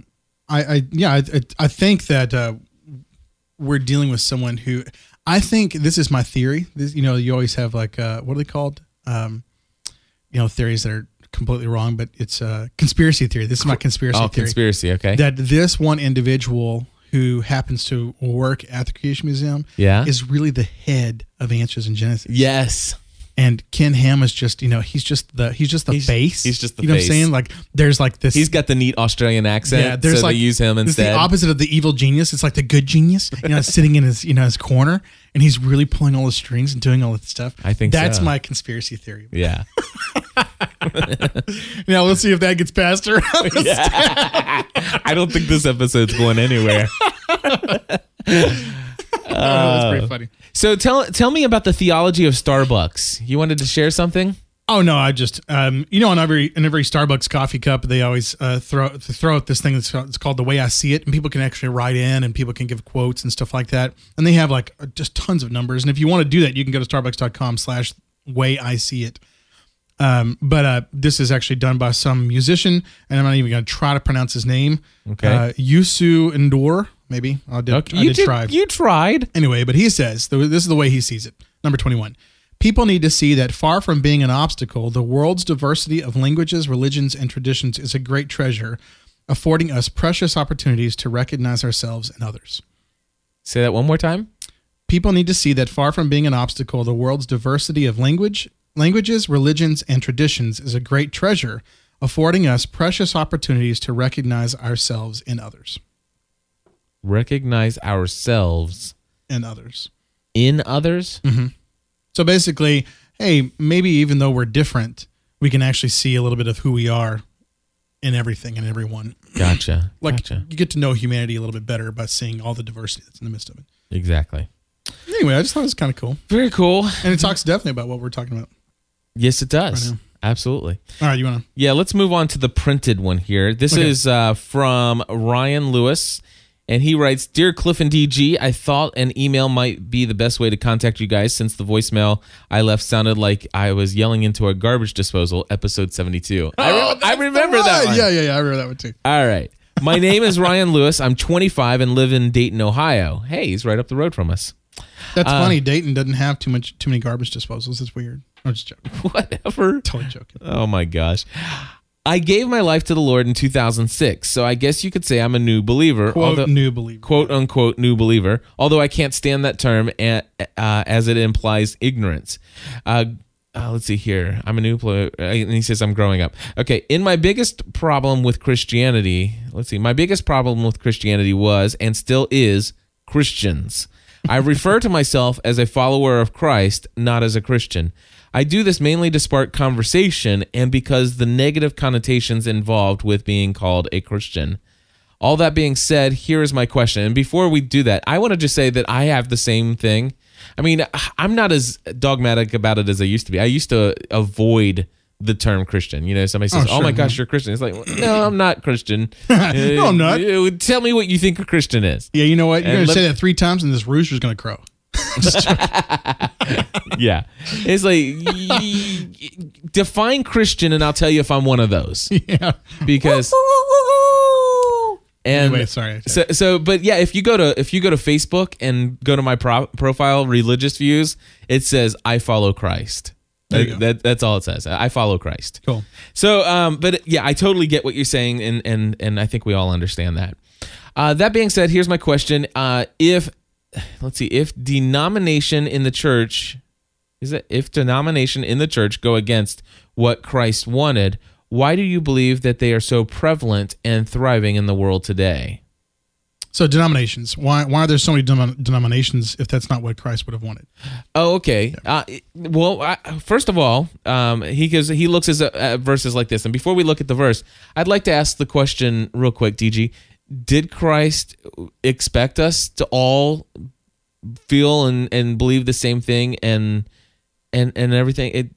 Speaker 2: I, I, yeah, I, I- I think that uh, we're dealing with someone who, I think this is my theory. This, you know, you always have like, uh, what are they called? Um, you know, theories that are completely wrong, but it's a conspiracy theory. This is my conspiracy
Speaker 1: Oh,
Speaker 2: theory.
Speaker 1: conspiracy. Okay.
Speaker 2: That this one individual who happens to work at the Creation Museum
Speaker 1: Yeah.
Speaker 2: is really the head of Answers in Genesis.
Speaker 1: yes.
Speaker 2: And Ken Ham is just, you know, he's just the he's just the
Speaker 1: He's-
Speaker 2: face.
Speaker 1: he's just the
Speaker 2: you know
Speaker 1: face.
Speaker 2: what I'm saying? Like there's like this
Speaker 1: He's got the neat Australian accent.
Speaker 2: yeah, there's
Speaker 1: so
Speaker 2: like
Speaker 1: they use him instead.
Speaker 2: It's the opposite of the evil genius. It's like the good genius, you know, sitting in his you know his corner, and he's really pulling all the strings and doing all that stuff.
Speaker 1: I think
Speaker 2: that's
Speaker 1: so.
Speaker 2: my conspiracy theory.
Speaker 1: yeah.
Speaker 2: Now let's see if that gets passed around.
Speaker 1: I don't think this episode's going anywhere.
Speaker 2: that's pretty funny.
Speaker 1: So tell tell me about the theology of Starbucks. You wanted to share something?
Speaker 2: Oh no, I just um, you know, in every in every Starbucks coffee cup, they always uh, throw throw out this thing that's it's called the way I see it, and people can actually write in and people can give quotes and stuff like that, and they have like uh, just tons of numbers. And if you want to do that, you can go to starbucks.com/slash way I see it. Um, but uh, this is actually done by some musician, and I'm not even going to try to pronounce his name.
Speaker 1: Okay.
Speaker 2: uh, Youssou N'Dour, maybe I did. I
Speaker 1: you
Speaker 2: did,
Speaker 1: did,
Speaker 2: try.
Speaker 1: You tried.
Speaker 2: Anyway, but he says this is the way he sees it. Number 21. People need to see that far from being an obstacle, the world's diversity of languages, religions, and traditions is a great treasure, affording us precious opportunities to recognize ourselves and others.
Speaker 1: Say that one more time.
Speaker 2: People need to see that far from being an obstacle, the world's diversity of language, languages, religions, and traditions is a great treasure, affording us precious opportunities to recognize ourselves in others.
Speaker 1: Recognize ourselves
Speaker 2: And others.
Speaker 1: in others.
Speaker 2: So basically, hey, maybe even though we're different, we can actually see a little bit of who we are in everything and everyone.
Speaker 1: Gotcha.
Speaker 2: Like
Speaker 1: gotcha.
Speaker 2: you get to know humanity a little bit better by seeing all the diversity that's in the midst of it.
Speaker 1: Exactly.
Speaker 2: Anyway, I just thought it was kind of cool,
Speaker 1: Very cool.
Speaker 2: and it talks definitely about what we're talking about.
Speaker 1: Yes, it does.
Speaker 2: Right
Speaker 1: Absolutely.
Speaker 2: All right, you want to?
Speaker 1: Yeah, let's move on to the printed one here. This
Speaker 2: Okay.
Speaker 1: is uh, from Ryan Lewis, and he writes Dear Cliff and DG, I thought an email might be the best way to contact you guys since the voicemail I left sounded like I was yelling into a garbage disposal, episode 72. I, re- I remember that one.
Speaker 2: Yeah, yeah, yeah. I remember that one too.
Speaker 1: All right. My name is Ryan Lewis. I'm 25 and live in Dayton, Ohio. Hey, he's right up the road from us.
Speaker 2: That's
Speaker 1: Uh,
Speaker 2: funny. Dayton doesn't have too much, too many garbage disposals. It's weird. I'm just joking.
Speaker 1: Whatever.
Speaker 2: Totally joking.
Speaker 1: Oh my gosh. I gave my life to the Lord in 2006, so I guess you could say I'm a new believer.
Speaker 2: Quote
Speaker 1: although-
Speaker 2: new believer.
Speaker 1: quote unquote new believer, although I can't stand that term uh, as it implies ignorance. Uh, uh, let's see here. I'm a new believer. And he says I'm growing up. Okay. In my biggest problem with Christianity, let's see. My biggest problem with Christianity was and still is Christians. I refer to myself as a follower of Christ, not as a Christian. I do this mainly to spark conversation and because the negative connotations involved with being called a Christian. All that being said, here is my question. And before we do that, I want to just say that I have the same thing. I mean, I'm not as dogmatic about it as I used to be. I used to avoid the term Christian. You know, somebody says, "Oh, oh
Speaker 2: sure,
Speaker 1: my gosh, you're a Christian." It's like, no, I'm not Christian. no,
Speaker 2: I'm not.
Speaker 1: Uh, tell me what you think a Christian is.
Speaker 2: Yeah, you know what? You're
Speaker 1: And
Speaker 2: going to
Speaker 1: let-
Speaker 2: say that three times, and this rooster's going to crow.
Speaker 1: Yeah, it's like define Christian, and I'll tell you if I'm one of those.
Speaker 2: yeah.
Speaker 1: Because and
Speaker 2: Anyway, sorry.
Speaker 1: So, so, but yeah, if you go to if you go to Facebook and go to my pro- profile, religious views, it says I follow Christ. That, that- that's all it says. I follow Christ.
Speaker 2: Cool.
Speaker 1: So, um, but yeah, I totally get what you're saying, and and and I think we all understand that. Uh, that being said, here's my question: uh, If let's see, if denomination in the church is it if denomination in the church go against what Christ wanted, why do you believe that they are so prevalent and thriving in the world today?
Speaker 2: So denominations. Why why are there so many denom- denominations if that's not what Christ would have wanted?
Speaker 1: Oh, okay. Uh, well, I, first of all, um, he goes. He looks at, at verses like this, and before we look at the verse, I'd like to ask the question real quick, DG. Did Christ expect us to all feel and, and believe the same thing and and and everything? It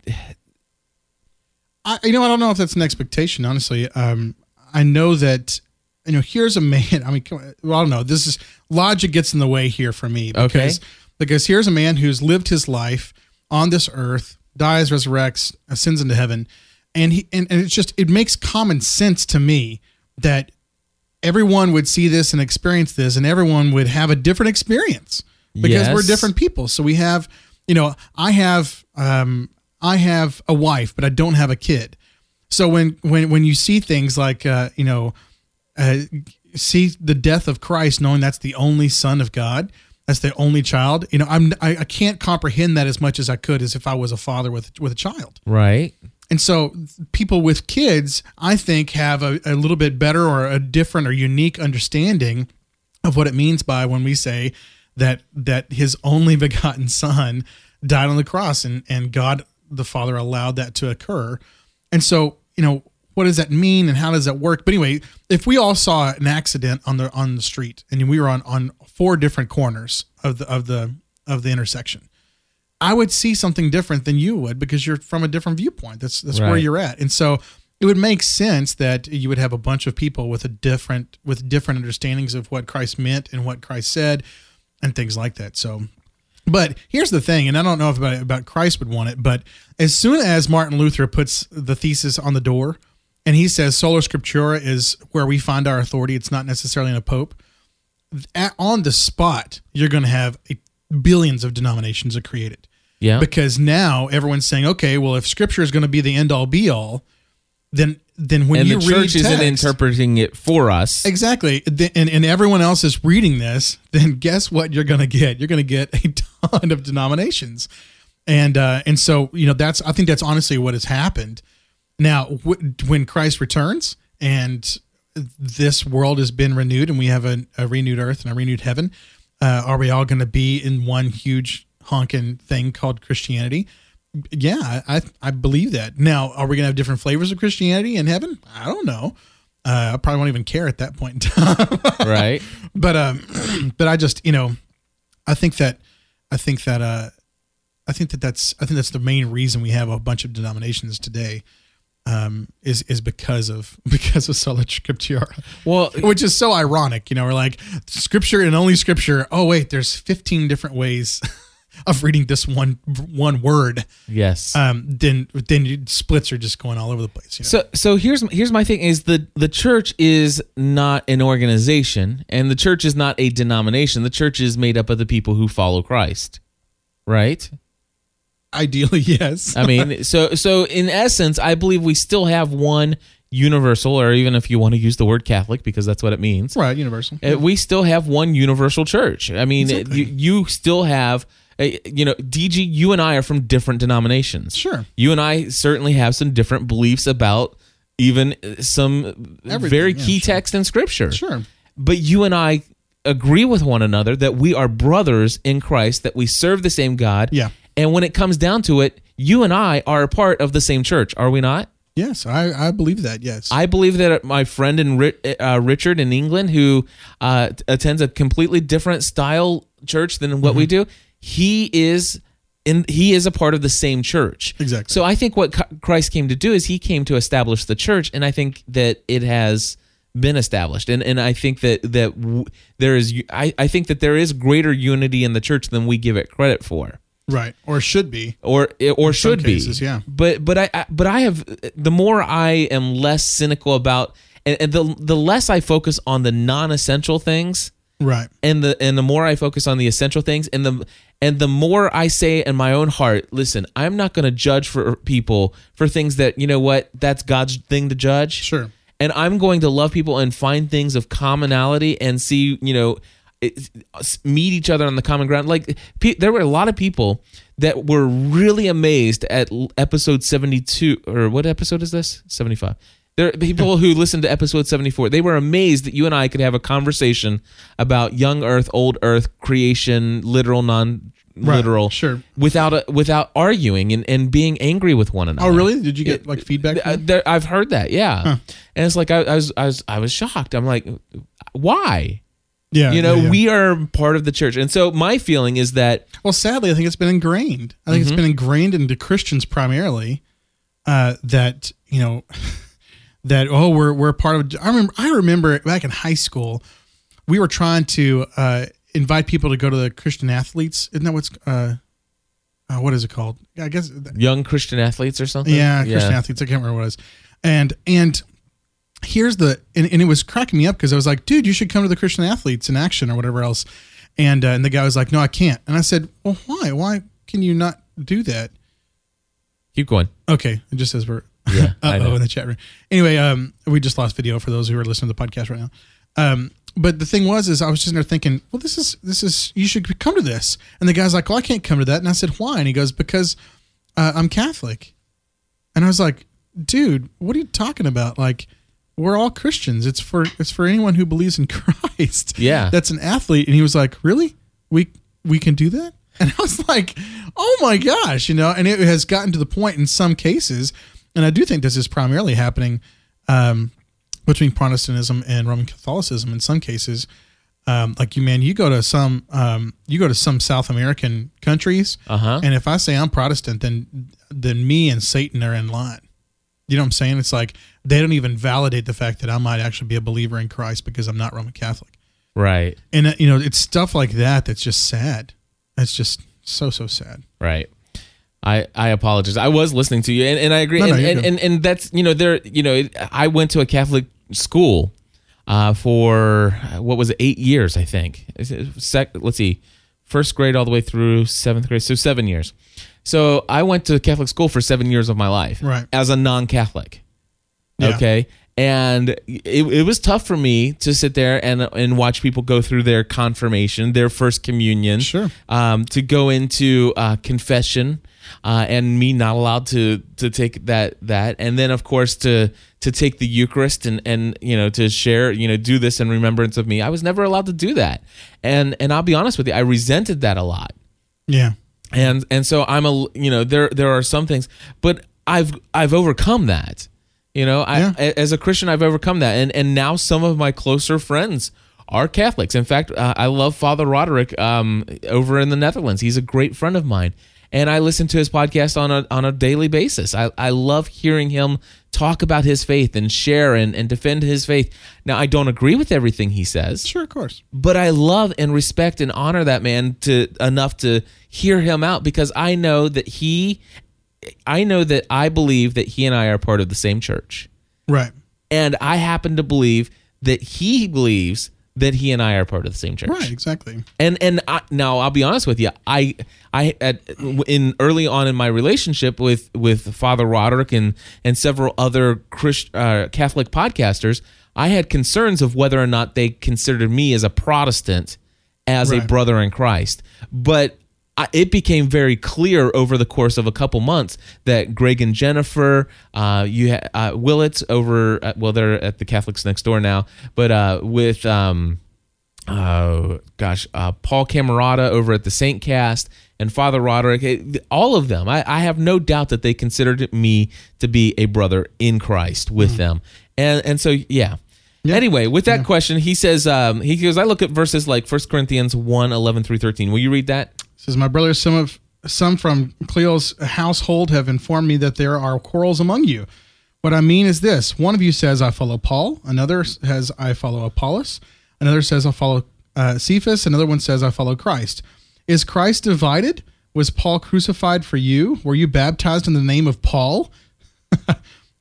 Speaker 2: I, you know, I don't know if that's an expectation. Honestly, um, I know that you know. Here's a man. I mean, well, I don't know. This is logic gets in the way here for me because
Speaker 1: Okay.
Speaker 2: because here's a man who's lived his life on this earth, dies, resurrects, ascends into heaven, and he and, and it's just it makes common sense to me that everyone would see this and experience this, and everyone would have a different experience because we're different people. So we have, you know, I have, um, I have a wife, but I don't have a kid. So when when when you see things like, uh, you know, uh, see the death of Christ, knowing that's the only Son of God, that's the only child, you know, I'm I, I can't comprehend that as much as I could as if I was a father with with a child.
Speaker 1: right.
Speaker 2: And so people with kids, I think, have a, a little bit better or a different or unique understanding of what it means by when we say that that his only begotten son died on the cross and, and God the Father allowed that to occur. And so, you know, what does that mean and how does that work? But anyway, if we all saw an accident on the on the street and we were on, on four different corners of the of the of the intersection, I would see something different than you would because you're from a different viewpoint. That's that's where you're at. And so it would make sense that you would have a bunch of people with a different with different understandings of what Christ meant and what Christ said and things like that. So but here's the thing, and I don't know if about, about Christ would want it, but as soon as Martin Luther puts the thesis on the door and he says sola scriptura is where we find our authority, it's not necessarily in a pope, at, on the spot, you're going to have a, billions of denominations are created
Speaker 1: Yeah.
Speaker 2: because now everyone's saying, okay, well, if Scripture is going to be the end all be all, then then when
Speaker 1: and
Speaker 2: you
Speaker 1: the
Speaker 2: read
Speaker 1: church isn't interpreting it for us.
Speaker 2: exactly, and and everyone else is reading this, then guess what you're going to get? You're going to get a ton of denominations, and uh, and so you know that's I think that's honestly what has happened. Now, w- when Christ returns and this world has been renewed and we have a, a renewed earth and a renewed heaven, uh, are we all going to be in one huge honking thing called Christianity? Yeah, I I believe that. Now, are we going to have different flavors of Christianity in heaven? I don't know. Uh, I probably won't even care at that point in time.
Speaker 1: right.
Speaker 2: but um, but I just you know, I think that I think that uh, I think that that's I think that's the main reason we have a bunch of denominations today. Um, is is because of because of sola scriptura,
Speaker 1: Well,
Speaker 2: which is so ironic. You know, we're like scripture and only scripture. Oh wait, there's 15 different ways of reading this one one word.
Speaker 1: yes.
Speaker 2: Um, then then splits are just going all over the place. You know?
Speaker 1: So so here's here's my thing is the the church is not an organization and the church is not a denomination. The church is made up of the people who follow Christ. Right?
Speaker 2: Ideally, yes.
Speaker 1: I mean, so so in essence, I believe we still have one universal or even if you want to use the word Catholic because that's what it means.
Speaker 2: right, universal.
Speaker 1: Uh, we still have one universal church. I mean, you, you still have, you know, DG, you and I are from different denominations.
Speaker 2: Sure.
Speaker 1: You and I certainly have some different beliefs about even uh, some
Speaker 2: Everything,
Speaker 1: very
Speaker 2: yeah,
Speaker 1: key
Speaker 2: sure.
Speaker 1: text in Scripture.
Speaker 2: Sure.
Speaker 1: But you and I agree with one another that we are brothers in Christ, that we serve the same God.
Speaker 2: Yeah.
Speaker 1: And when it comes down to it, you and I are a part of the same church, are we not?
Speaker 2: Yes, I, I believe that. Yes.
Speaker 1: I believe that my friend in uh, Richard in England, who uh, attends a completely different style church than what
Speaker 2: Mm-hmm.
Speaker 1: we do, he is in. He is a part of the same church.
Speaker 2: Exactly.
Speaker 1: So I think what Christ came to do is he came to establish the church, and I think that it has been established, and and I think that that w- there is. I I think that there is greater unity in the church than we give it credit for
Speaker 2: right. Or should be.
Speaker 1: or eh, or
Speaker 2: some
Speaker 1: should
Speaker 2: cases,
Speaker 1: be.
Speaker 2: yeah.
Speaker 1: But but I, I but I have the more I am less cynical about and, and the the less I focus on the non-essential things
Speaker 2: Right.
Speaker 1: and the and the more I focus on the essential things and the and the more I say in my own heart, listen, I'm not going to judge for people for things that you know what that's God's thing to judge.
Speaker 2: Sure.
Speaker 1: And I'm going to love people and find things of commonality and see, you know, it, meet each other on the common ground. Like pe- there were a lot of people that were really amazed at episode 72 or what episode is this? 75. There are people who listened to episode 74. They were amazed that you and I could have a conversation about young earth, old earth, creation, literal, non literal,
Speaker 2: sure.
Speaker 1: without a, without arguing and, and being angry with one another.
Speaker 2: Oh, really? Did you get like feedback?
Speaker 1: Uh, there, I've heard that, yeah. And it's like I, I was, I was, I was shocked. I'm like, why?
Speaker 2: Yeah,
Speaker 1: you know,
Speaker 2: yeah, yeah.
Speaker 1: we are part of the church. And so my feeling is that
Speaker 2: Well, sadly, I think it's been ingrained. I think it's
Speaker 1: Mm-hmm.
Speaker 2: been ingrained into Christians primarily uh, that you know that oh we're we're part of. I remember I remember back in high school, we were trying to uh, invite people to go to the Christian athletes. Isn't that what's uh, uh, what is it called? I guess
Speaker 1: young Christian athletes or something.
Speaker 2: yeah, Christian athletes. I can't remember what it was. And and here's the and, and it was cracking me up because I was like, dude, you should come to the Christian athletes in action or whatever else. And uh, and the guy was like, no, I can't. And I said, well, why? Why can you not do that?
Speaker 1: Keep going.
Speaker 2: Okay, it just says we're
Speaker 1: Yeah, I know.
Speaker 2: oh in the chat room. Anyway, um, we just lost video for those who are listening to the podcast right now. Um, but the thing was, is I was just in there thinking, well, this is this is you should come to this. And the guy's like, well, I can't come to that. And I said, why? And he goes, because uh, I'm Catholic. And I was like, dude, what are you talking about? Like, we're all Christians. It's for it's for anyone who believes in Christ.
Speaker 1: Yeah.
Speaker 2: that's an athlete. And he was like, really? We we can do that? And I was like, oh my gosh, you know. And it has gotten to the point in some cases, and I do think this is primarily happening um, between Protestantism and Roman Catholicism. In some cases, um, like you, man, you go to some um, you go to some South American countries,
Speaker 1: Uh-huh.
Speaker 2: and if I say I'm Protestant, then then me and Satan are in line. You know what I'm saying? It's like they don't even validate the fact that I might actually be a believer in Christ because I'm not Roman Catholic.
Speaker 1: Right.
Speaker 2: And uh, you know, it's stuff like that that's just sad. That's just so so sad.
Speaker 1: Right. I, I apologize. I was listening to you, and, and I agree.
Speaker 2: No, no,
Speaker 1: and, and, and and that's you know there you know I went to a Catholic school uh, for what was it eight years I think. Sec, let's see, first grade all the way through seventh grade, so seven years. So I went to Catholic school for seven years of my life,
Speaker 2: Right.
Speaker 1: as a non-Catholic.
Speaker 2: Yeah.
Speaker 1: Okay. And it, it was tough for me to sit there and and watch people go through their confirmation, their first communion,
Speaker 2: Sure.
Speaker 1: um, to go into uh, confession, uh, and me not allowed to to take that that, and then of course to to take the Eucharist and and you know to share you know do this in remembrance of me. I was never allowed to do that, and and I'll be honest with you, I resented that a lot
Speaker 2: Yeah.
Speaker 1: and and so I'm a you know there there are some things, but I've I've overcome that. You know, I
Speaker 2: Yeah.
Speaker 1: as a Christian I've overcome that, and and now some of my closer friends are Catholics. In fact, uh, I love Father Roderick um, over in the Netherlands. He's a great friend of mine, and I listen to his podcast on a on a daily basis. I I love hearing him talk about his faith and share and, and defend his faith. Now I don't agree with everything he says
Speaker 2: Sure, of course.
Speaker 1: but I love and respect and honor that man to enough to hear him out because I know that he I know that I believe that he and I are part of the same church.
Speaker 2: Right.
Speaker 1: And I happen to believe that he believes that he and I are part of the same church.
Speaker 2: Right. Exactly.
Speaker 1: And and I, now I'll be honest with you. I I at, in early on in my relationship with with Father Roderick and and several other Christ, uh, Catholic podcasters, I had concerns of whether or not they considered me as a Protestant as a brother in Christ. But I, it became very clear over the course of a couple months that Greg and Jennifer, uh, you ha- uh, Willits over, at, well, they're at the Catholics next door now, but uh, with um, uh, gosh, uh, Paul Camarata over at the Saint Cast and Father Roderick, it- all of them. I, I have no doubt that they considered me to be a brother in Christ with them, and and so yeah. Anyway, with that question, he says, um, he goes, I look at verses like 1 Corinthians 1 11 through 13. Will you read that?
Speaker 2: Says my brothers, some of some from Cleo's household have informed me that there are quarrels among you. What I mean is this: one of you says, "I follow Paul," another says, "I follow Apollos," another says, "I follow uh, Cephas," another one says, "I follow Christ." Is Christ divided? Was Paul crucified for you? Were you baptized in the name of Paul?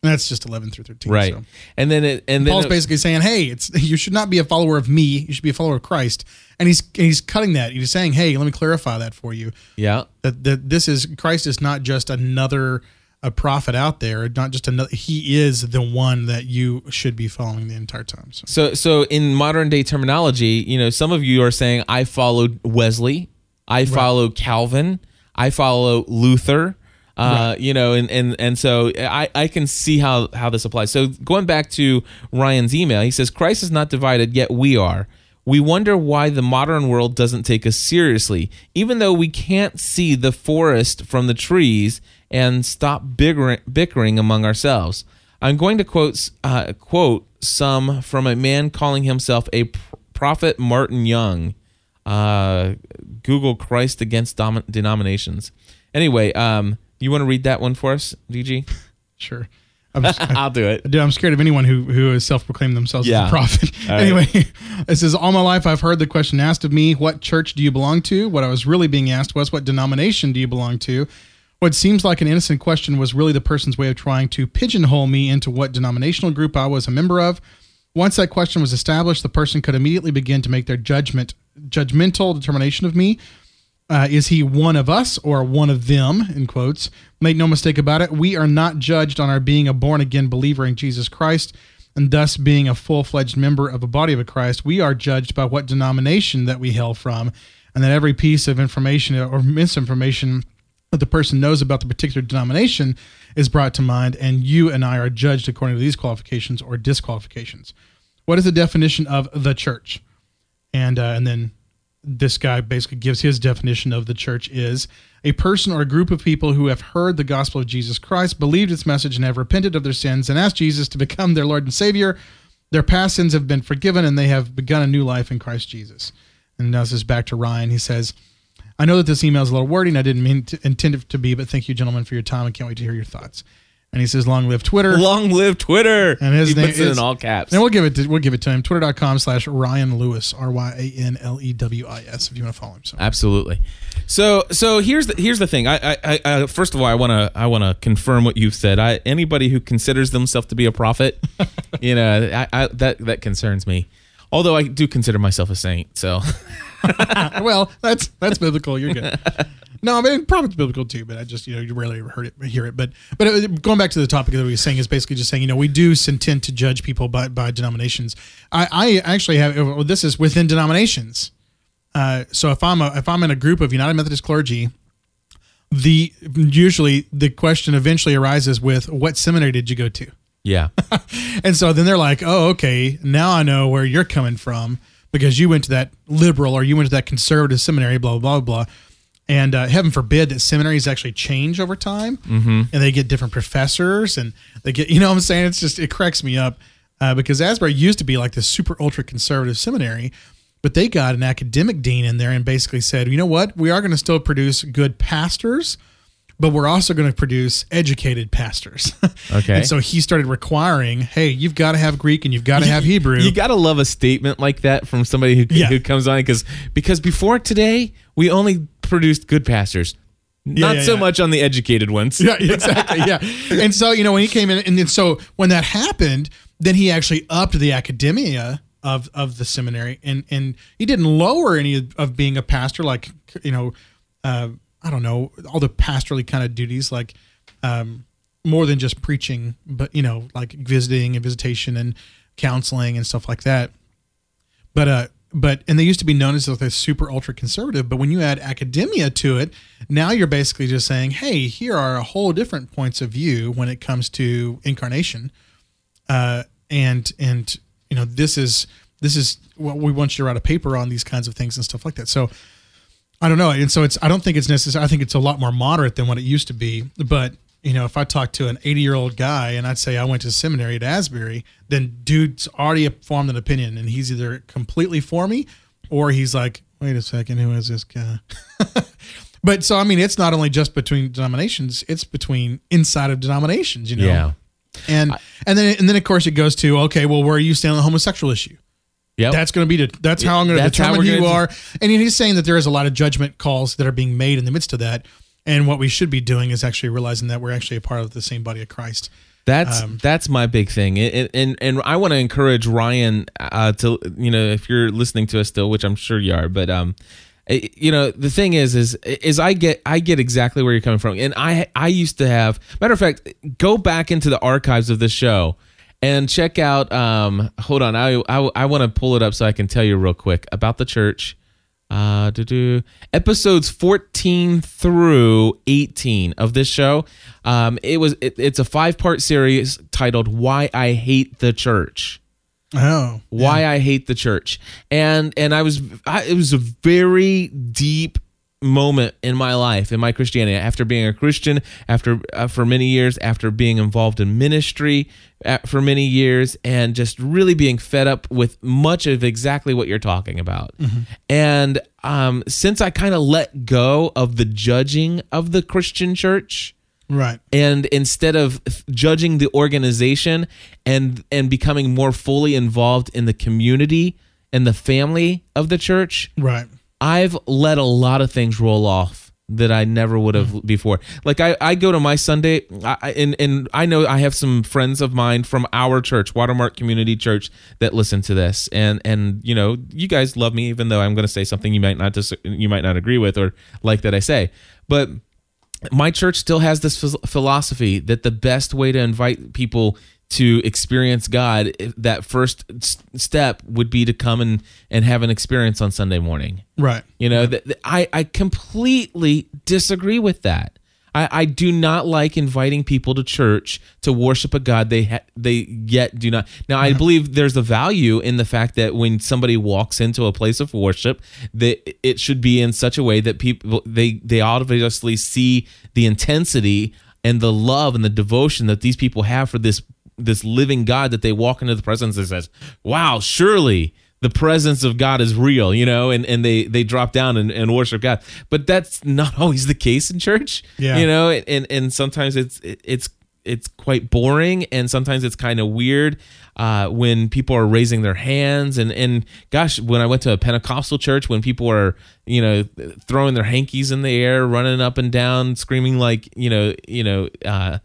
Speaker 2: That's just eleven through thirteen.
Speaker 1: Right.
Speaker 2: so.
Speaker 1: And then it, and then
Speaker 2: Paul's
Speaker 1: it-
Speaker 2: basically saying, "Hey, it's you should not be a follower of me. You should be a follower of Christ." And he's and he's cutting that. He's saying, "Hey, let me clarify that for you.
Speaker 1: yeah.
Speaker 2: That that this is Christ is not just another a prophet out there. Not just another. He is the one that you should be following the entire time." So
Speaker 1: So, so in modern day terminology, you know, some of you are saying I followed Wesley, I follow Calvin, I follow Luther, uh, you know, and and and so I I can see how how this applies. So going back to Ryan's email, he says Christ is not divided, yet we are. We wonder why the modern world doesn't take us seriously, even though we can't see the forest from the trees and stop bickering, bickering among ourselves. I'm going to quote uh, quote some from a man calling himself a prophet, Martin Young. Uh, Google Christ against dom- denominations. Anyway, um, you want to read that one for us, DG?
Speaker 2: Sure. I'm just,
Speaker 1: I'll do it.
Speaker 2: Dude, I'm scared of anyone who who has self-proclaimed themselves as a prophet.
Speaker 1: All right.
Speaker 2: anyway, it says, "All my life, I've heard the question asked of me: What church do you belong to? What I was really being asked was, What denomination do you belong to? What seems like an innocent question was really the person's way of trying to pigeonhole me into what denominational group I was a member of. Once that question was established, the person could immediately begin to make their judgment, judgmental determination of me. Uh, is he one of us or one of them? In quotes. Make no mistake about it. We are not judged on our being a born again believer in Jesus Christ and thus being a full fledged member of a body of Christ. We are judged by what denomination that we hail from, and that every piece of information or misinformation that the person knows about the particular denomination is brought to mind, and you and I are judged according to these qualifications or disqualifications. What is the definition of the church? And uh, and then this guy basically gives his definition of the church is a person or a group of people who have heard the gospel of Jesus Christ, believed its message, and have repented of their sins and asked Jesus to become their Lord and Savior. Their past sins have been forgiven and they have begun a new life in Christ Jesus. And now this is back to Ryan. He says, I know that this email is a little wordy and I didn't mean to intend it to be, but thank you, gentlemen, for your time. I can't wait to hear your thoughts. And he says, Long live Twitter.
Speaker 1: Long live Twitter.
Speaker 2: And his
Speaker 1: he
Speaker 2: name
Speaker 1: puts it
Speaker 2: is-
Speaker 1: in all caps.
Speaker 2: And we'll give it to we'll give it to him. Twitter.com slash Ryan Lewis, R Y A N L E W I S, if you want to follow him. So
Speaker 1: Absolutely. So so here's the here's the thing. I I, I I first of all I want to I want to confirm what you've said. I anybody who considers themselves to be a prophet, you know, I, I that that concerns me. Although I do consider myself a saint, so
Speaker 2: well, that's that's biblical. You're good. No, I mean prophet's biblical too, but I just you know you rarely ever heard it hear it. But but uh, going back to the topic that we were saying is basically just saying you know we do intend to judge people by by denominations. I I actually have well, this is within denominations. Uh, so if I'm a, if I'm in a group of United Methodist clergy, the usually the question eventually arises with what seminary did you go to?
Speaker 1: yeah.
Speaker 2: And so then they're like, oh, okay, now I know where you're coming from because you went to that liberal or you went to that conservative seminary, blah, blah, blah, blah. And uh, heaven forbid that seminaries actually change over time
Speaker 1: Mm-hmm.
Speaker 2: and they get different professors and they get, you know what I'm saying? It's just, it cracks me up uh, because Asbury used to be like this super ultra conservative seminary, but they got an academic dean in there and basically said, you know what? We are going to still produce good pastors, but we're also going to produce educated pastors.
Speaker 1: Okay.
Speaker 2: and so he started requiring, hey, you've got to have Greek and you've got to have Hebrew.
Speaker 1: You gotta love a statement like that from somebody who,
Speaker 2: Yeah.
Speaker 1: who comes on because because before today we only produced good pastors, not
Speaker 2: yeah,
Speaker 1: so
Speaker 2: yeah.
Speaker 1: much on the educated ones.
Speaker 2: yeah, exactly. Yeah. And so, you know, when he came in, and then so when that happened, then he actually upped the academia of, of the seminary and, and he didn't lower any of, of being a pastor, like, you know, uh, I don't know, all the pastorly kind of duties, like, um, more than just preaching, but, you know, like visiting and visitation and counseling and stuff like that. But uh, but and they used to be known as like they're super ultra conservative. But when you add academia to it, now you're basically just saying, hey, here are a whole different points of view when it comes to incarnation, uh, and and you know this is this is what we want you to write a paper on these kinds of things and stuff like that. So I don't know, and so it's I don't think it's necessary. I think it's a lot more moderate than what it used to be, but. You know, if I talk to an 80 year old guy and I'd say I went to seminary at Asbury, then dude's already formed an opinion and he's either completely for me or he's like, wait a second, who is this guy? but so, I mean, it's not only just between denominations, it's between inside of denominations, you know?
Speaker 1: Yeah.
Speaker 2: And, and then, and then of course it goes to, okay, well, where are you standing on the homosexual issue?
Speaker 1: Yeah,
Speaker 2: That's going to be, the, that's how I'm going to determine who you are. And he's saying that there is a lot of judgment calls that are being made in the midst of that. And what we should be doing is actually realizing that we're actually a part of the same body of Christ.
Speaker 1: That's
Speaker 2: Um,
Speaker 1: that's my big thing, and and, and I want to encourage Ryan uh, to you know if you're listening to us still, which I'm sure you are, but um, you know the thing is is is I get I get exactly where you're coming from, and I I used to have matter of fact go back into the archives of the show and check out um hold on I I, I want to pull it up so I can tell you real quick about the church. Uh, do do episodes fourteen through eighteen of this show. Um, it was it, it's a five part series titled "Why I Hate the Church."
Speaker 2: Oh,
Speaker 1: Why I hate the church, and and I was I, it was a very deep moment in my life in my christianity after being a christian after uh, for many years after being involved in ministry uh, for many years and just really being fed up with much of exactly what you're talking about and um, since i kind of let go of the judging of the christian church
Speaker 2: Right.
Speaker 1: and instead of judging the organization and and becoming more fully involved in the community and the family of the church
Speaker 2: Right.
Speaker 1: I've let a lot of things roll off that i never would have mm-hmm. before. Like i, I go to my sunday I, and, and i know i have some friends of mine from our church watermark community church that listen to this. And and you know you guys love me even though i'm going to say something you might not dis- you might not agree with or like that i say. But my church still has this phil- philosophy that the best way to invite people to experience God, that first step would be to come and, and have an experience on Sunday morning.
Speaker 2: Right.
Speaker 1: You know, that that- I, I completely disagree with that. I, I do not like inviting people to church to worship a God they ha- they yet do not. Now, I believe there's a value in the fact that when somebody walks into a place of worship, that it should be in such a way that people they they obviously see the intensity and the love and the devotion that these people have for this this living God that they walk into the presence and says, "Wow, surely." the presence of God is real, you know, and, and they, they drop down and, and worship God. But that's not always the case in church.
Speaker 2: Yeah.
Speaker 1: You know, and, and sometimes it's it's it's quite boring and sometimes it's kind of weird uh, when people are raising their hands and and gosh when i went to a pentecostal church when people are you know throwing their hankies in the air running up and down screaming like you know you know uh,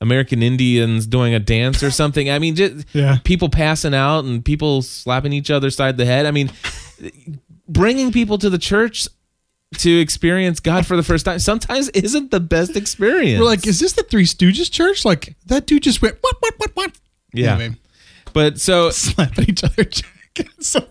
Speaker 1: American Indians doing a dance or something. I mean, just
Speaker 2: Yeah.
Speaker 1: people passing out and people slapping each other side the head. I mean, bringing people to the church to experience God for the first time sometimes isn't the best experience.
Speaker 2: We're like, is this the Three Stooges church? Like that dude just went what what what what?
Speaker 1: Yeah.
Speaker 2: Anyway,
Speaker 1: but so
Speaker 2: slapping each other. So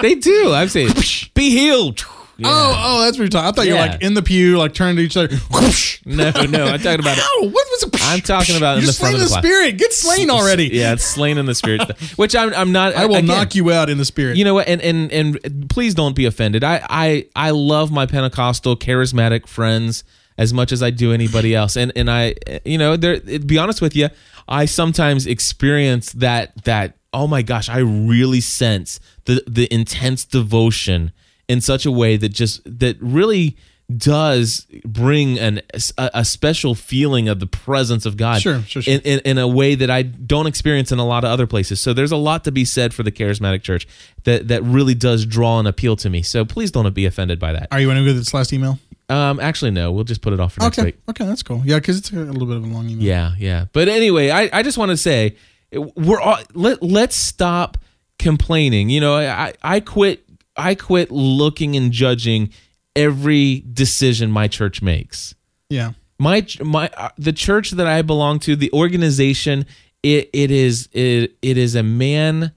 Speaker 1: they do. I'm saying, be healed. Yeah.
Speaker 2: Oh, oh, that's what you're talking. I thought you were
Speaker 1: Yeah.
Speaker 2: like in the pew, like turning to each other.
Speaker 1: no, no, I'm talking about.
Speaker 2: Ow, what was it?
Speaker 1: I'm talking about in
Speaker 2: You're
Speaker 1: the front
Speaker 2: slain
Speaker 1: of the
Speaker 2: the
Speaker 1: class.
Speaker 2: spirit. Get slain already.
Speaker 1: Yeah, it's slain in the spirit, which I'm. I'm not.
Speaker 2: I will
Speaker 1: again,
Speaker 2: knock you out in the spirit.
Speaker 1: You know what? And and and please don't be offended. I I I love my Pentecostal charismatic friends as much as I do anybody else. And and I you know, there to be honest with you, I sometimes experience that that oh my gosh, I really sense the the intense devotion in such a way that just that really does bring an a, a special feeling of the presence of God
Speaker 2: Sure, sure, sure.
Speaker 1: in, in, in a way that I don't experience in a lot of other places. So there's a lot to be said for the charismatic church that that really does draw and appeal to me. So please don't be offended by that.
Speaker 2: Are you going to go to this last email?
Speaker 1: Um, actually, no, we'll just put it off for next
Speaker 2: Okay.
Speaker 1: week.
Speaker 2: Okay, that's cool. Yeah, because it's a little bit of a long email.
Speaker 1: Yeah, yeah. But anyway, I, I just want to say we're all let let's stop complaining. You know, I I quit I quit looking and judging every decision my church makes.
Speaker 2: Yeah.
Speaker 1: my my uh, the church that I belong to, the organization, it it is it it is a man.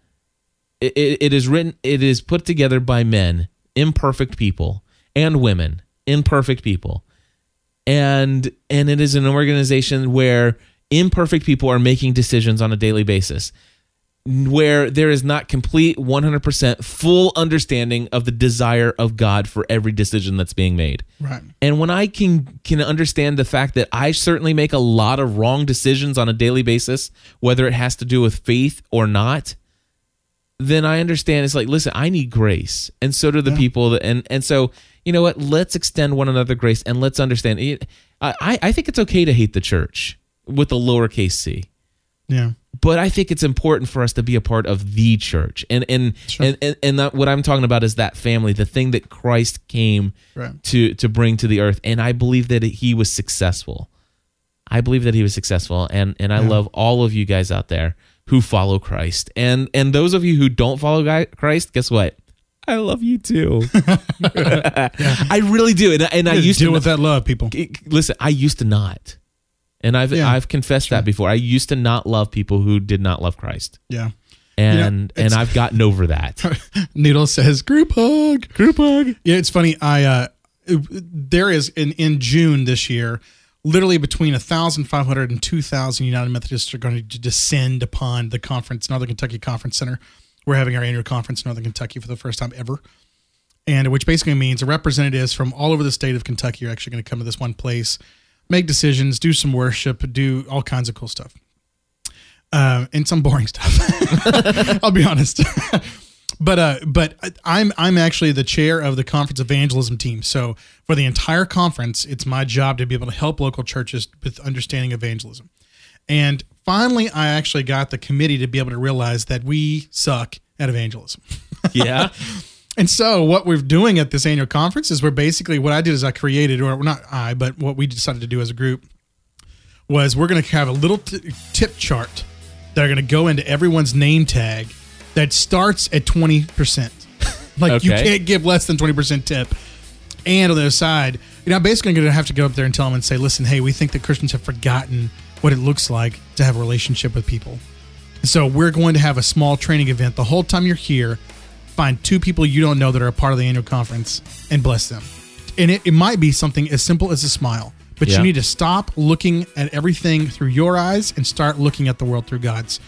Speaker 1: It, it it is written. It is put together by men, imperfect people, and women, imperfect people, and and it is an organization where imperfect people are making decisions on a daily basis where there is not complete 100% full understanding of the desire of God for every decision that's being made.
Speaker 2: Right.
Speaker 1: And when I can can understand the fact that I certainly make a lot of wrong decisions on a daily basis, whether it has to do with faith or not, then I understand it's like, listen, I need grace, and so do the people. That, and and so you know what? Let's extend one another grace, and let's understand. It, I I think it's okay to hate the church with the lowercase c
Speaker 2: Yeah.
Speaker 1: but I think it's important for us to be a part of the church, and and
Speaker 2: Sure.
Speaker 1: and and, and that, what I'm talking about is that family, the thing that Christ came
Speaker 2: Right.
Speaker 1: to to bring to the earth, and I believe that he was successful. I believe that he was successful, and and I love all of you guys out there who follow Christ, and and those of you who don't follow Christ, guess what? I love you too. I really do, and, and I used
Speaker 2: deal
Speaker 1: to
Speaker 2: with that love, people.
Speaker 1: listen i used to not and i've
Speaker 2: Yeah,
Speaker 1: i've confessed that before i used to not love people who did not love christ
Speaker 2: Yeah.
Speaker 1: and
Speaker 2: know,
Speaker 1: and i've gotten over that
Speaker 2: Needle says group hug.
Speaker 1: group hug
Speaker 2: Yeah, it's funny. I uh, there is in in June this year, literally between 1,500 and 2,000 United Methodists are going to descend upon the conference, Northern Kentucky Conference Center. We're having our annual conference in Northern Kentucky for the first time ever, and which basically means representatives from all over the state of Kentucky are actually going to come to this one place, make decisions, do some worship, do all kinds of cool stuff, uh, and some boring stuff. I'll be honest. but uh, but I'm I'm actually the chair of the conference evangelism team. So for the entire conference, it's my job to be able to help local churches with understanding evangelism. And finally, I actually got the committee to be able to realize that we suck at evangelism.
Speaker 1: Yeah.
Speaker 2: And so, what we're doing at this annual conference is we're basically what I did is I created, or not I, but what we decided to do as a group was we're going to have a little t- tip chart that are going to go into everyone's name tag that starts at 20%. like you can't give less than 20% tip. And on the other side, you know, I'm basically going to have to go up there and tell them and say, listen, hey, we think that Christians have forgotten what it looks like to have a relationship with people. So we're going to have a small training event. The whole time you're here, find two people you don't know that are a part of the annual conference and bless them. And it, it might be something as simple as a smile, but
Speaker 1: Yeah.
Speaker 2: you need to stop looking at everything through your eyes and start looking at the world through God's.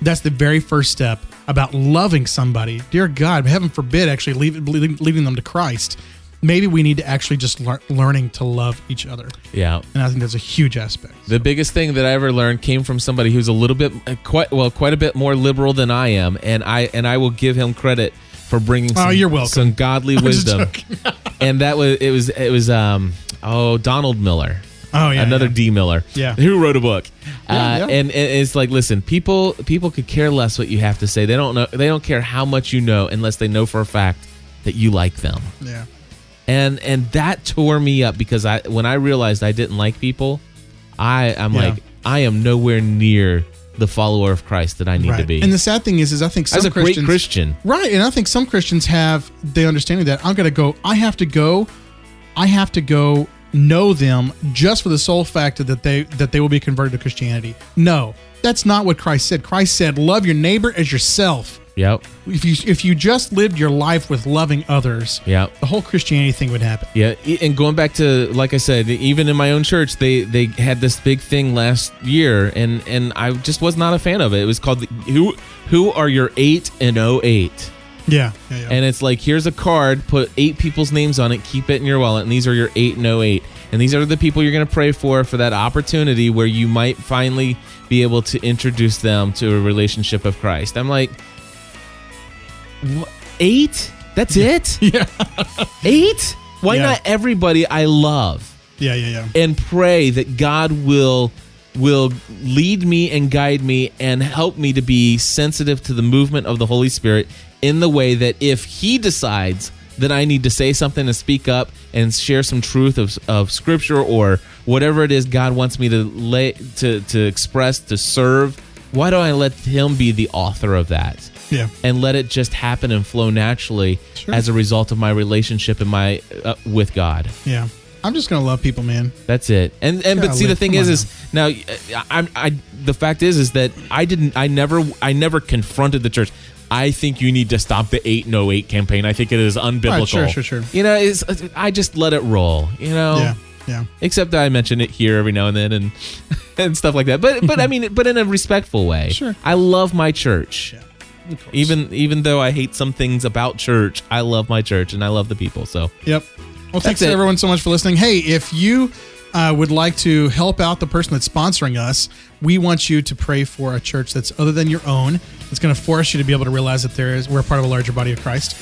Speaker 2: That's the very first step about loving somebody. Dear God, heaven forbid, actually leave, leaving, leaving them to Christ. Maybe we need to actually just lear- learning to love each other.
Speaker 1: Yeah.
Speaker 2: And I think that's a huge aspect.
Speaker 1: The biggest thing that I ever learned came from somebody who's a little bit, quite well, quite a bit more liberal than I am, and I and I will give him credit for bringing. Some,
Speaker 2: Oh, you're welcome.
Speaker 1: Some godly wisdom, and that was it was it was um oh Donald Miller.
Speaker 2: Oh, yeah.
Speaker 1: another
Speaker 2: yeah.
Speaker 1: D Miller.
Speaker 2: Yeah.
Speaker 1: who wrote a book.
Speaker 2: Yeah,
Speaker 1: uh,
Speaker 2: yeah.
Speaker 1: And, and it's like, listen, people people could care less what you have to say. They don't know. They don't care how much you know unless they know for a fact that you like them.
Speaker 2: Yeah.
Speaker 1: and and that tore me up because I when I realized I didn't like people, I I'm like I am nowhere near the follower of Christ that I need to be.
Speaker 2: And the sad thing is, is I think some
Speaker 1: As a great
Speaker 2: Christians,
Speaker 1: Christian,
Speaker 2: right? And I think some Christians have the understanding that I'm going to go. I have to go. I have to go know them just for the sole fact that they that they will be converted to Christianity. No, that's not what Christ said. Christ said, "Love your neighbor as yourself."
Speaker 1: Yep,
Speaker 2: If you if you just lived your life with loving others,
Speaker 1: yep.
Speaker 2: the whole Christianity thing would happen.
Speaker 1: Yeah, e- and going back to like I said, even in my own church, they they had this big thing last year, and and I just was not a fan of it. It was called the, who who are your eight and oh eight,
Speaker 2: Yeah, yeah, yeah.
Speaker 1: and it's like here's a card, put eight people's names on it, keep it in your wallet, and these are your eight and oh eight, and these are the people you're gonna pray for for that opportunity where you might finally be able to introduce them to a relationship of Christ. I'm like, eight? That's it?
Speaker 2: yeah,
Speaker 1: Eight? Why
Speaker 2: Yeah.
Speaker 1: not everybody I love?
Speaker 2: yeah, yeah, yeah.
Speaker 1: and pray that God will will lead me and guide me and help me to be sensitive to the movement of the Holy Spirit in the way that if he decides that I need to say something and speak up and share some truth of, of scripture or whatever it is God wants me to lay to to express to serve why don't I let him be the author of that
Speaker 2: Yeah.
Speaker 1: and let it just happen and flow naturally
Speaker 2: Sure.
Speaker 1: as a result of my relationship and my uh, with God
Speaker 2: Yeah. I'm just gonna love people, man.
Speaker 1: that's it. And and but see the thing
Speaker 2: come
Speaker 1: is is now I'm I the fact is is that I didn't I never I never confronted the church. I think you need to stop the 808 campaign. I think it is unbiblical.
Speaker 2: sure, sure, sure.
Speaker 1: You know, it's I just let it roll, you know.
Speaker 2: Yeah, yeah.
Speaker 1: Except that I mention it here every now and then and and stuff like that. But but I mean but in a respectful way.
Speaker 2: Sure.
Speaker 1: I love my church.
Speaker 2: Course.
Speaker 1: Even even though I hate some things about church, I love my church and I love the people. So
Speaker 2: Yep. Well, thanks
Speaker 1: it.
Speaker 2: everyone so much for listening. Hey, if you uh, would like to help out the person that's sponsoring us, we want you to pray for a church that's other than your own. It's going to force you to be able to realize that there is we're part of a larger body of Christ.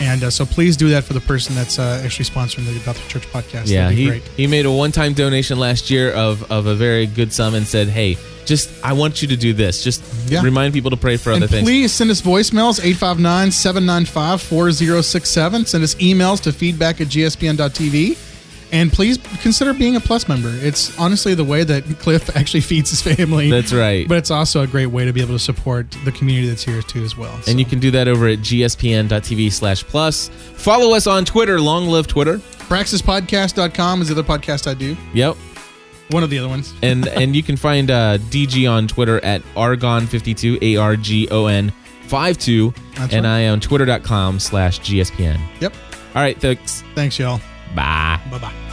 Speaker 2: And uh, so please do that for the person that's uh, actually sponsoring the the Church podcast.
Speaker 1: Yeah, he,
Speaker 2: great.
Speaker 1: he made a one time donation last year of, of a very good sum and said, Hey, just I want you to do this. Just
Speaker 2: Yeah.
Speaker 1: remind people to pray for
Speaker 2: And
Speaker 1: other things.
Speaker 2: please send us voicemails 859 795 4067. Send us emails to feedback at gspn.tv. And please consider being a Plus member. It's honestly the way that Cliff actually feeds his family.
Speaker 1: That's right.
Speaker 2: But it's also a great way to be able to support the community that's here too as well.
Speaker 1: and you can do that over at gspn.tv slash plus. Follow us on Twitter. Long live Twitter.
Speaker 2: praxispodcast.com is the other podcast I do.
Speaker 1: Yep.
Speaker 2: One of the other ones.
Speaker 1: And and you can find uh, DG on Twitter at Argon52, A R G O N 52.
Speaker 2: That's
Speaker 1: and
Speaker 2: right.
Speaker 1: I on twitter.com slash GSPN.
Speaker 2: Yep.
Speaker 1: All right, thanks.
Speaker 2: Thanks, y'all.
Speaker 1: Bye.
Speaker 2: Bye bye.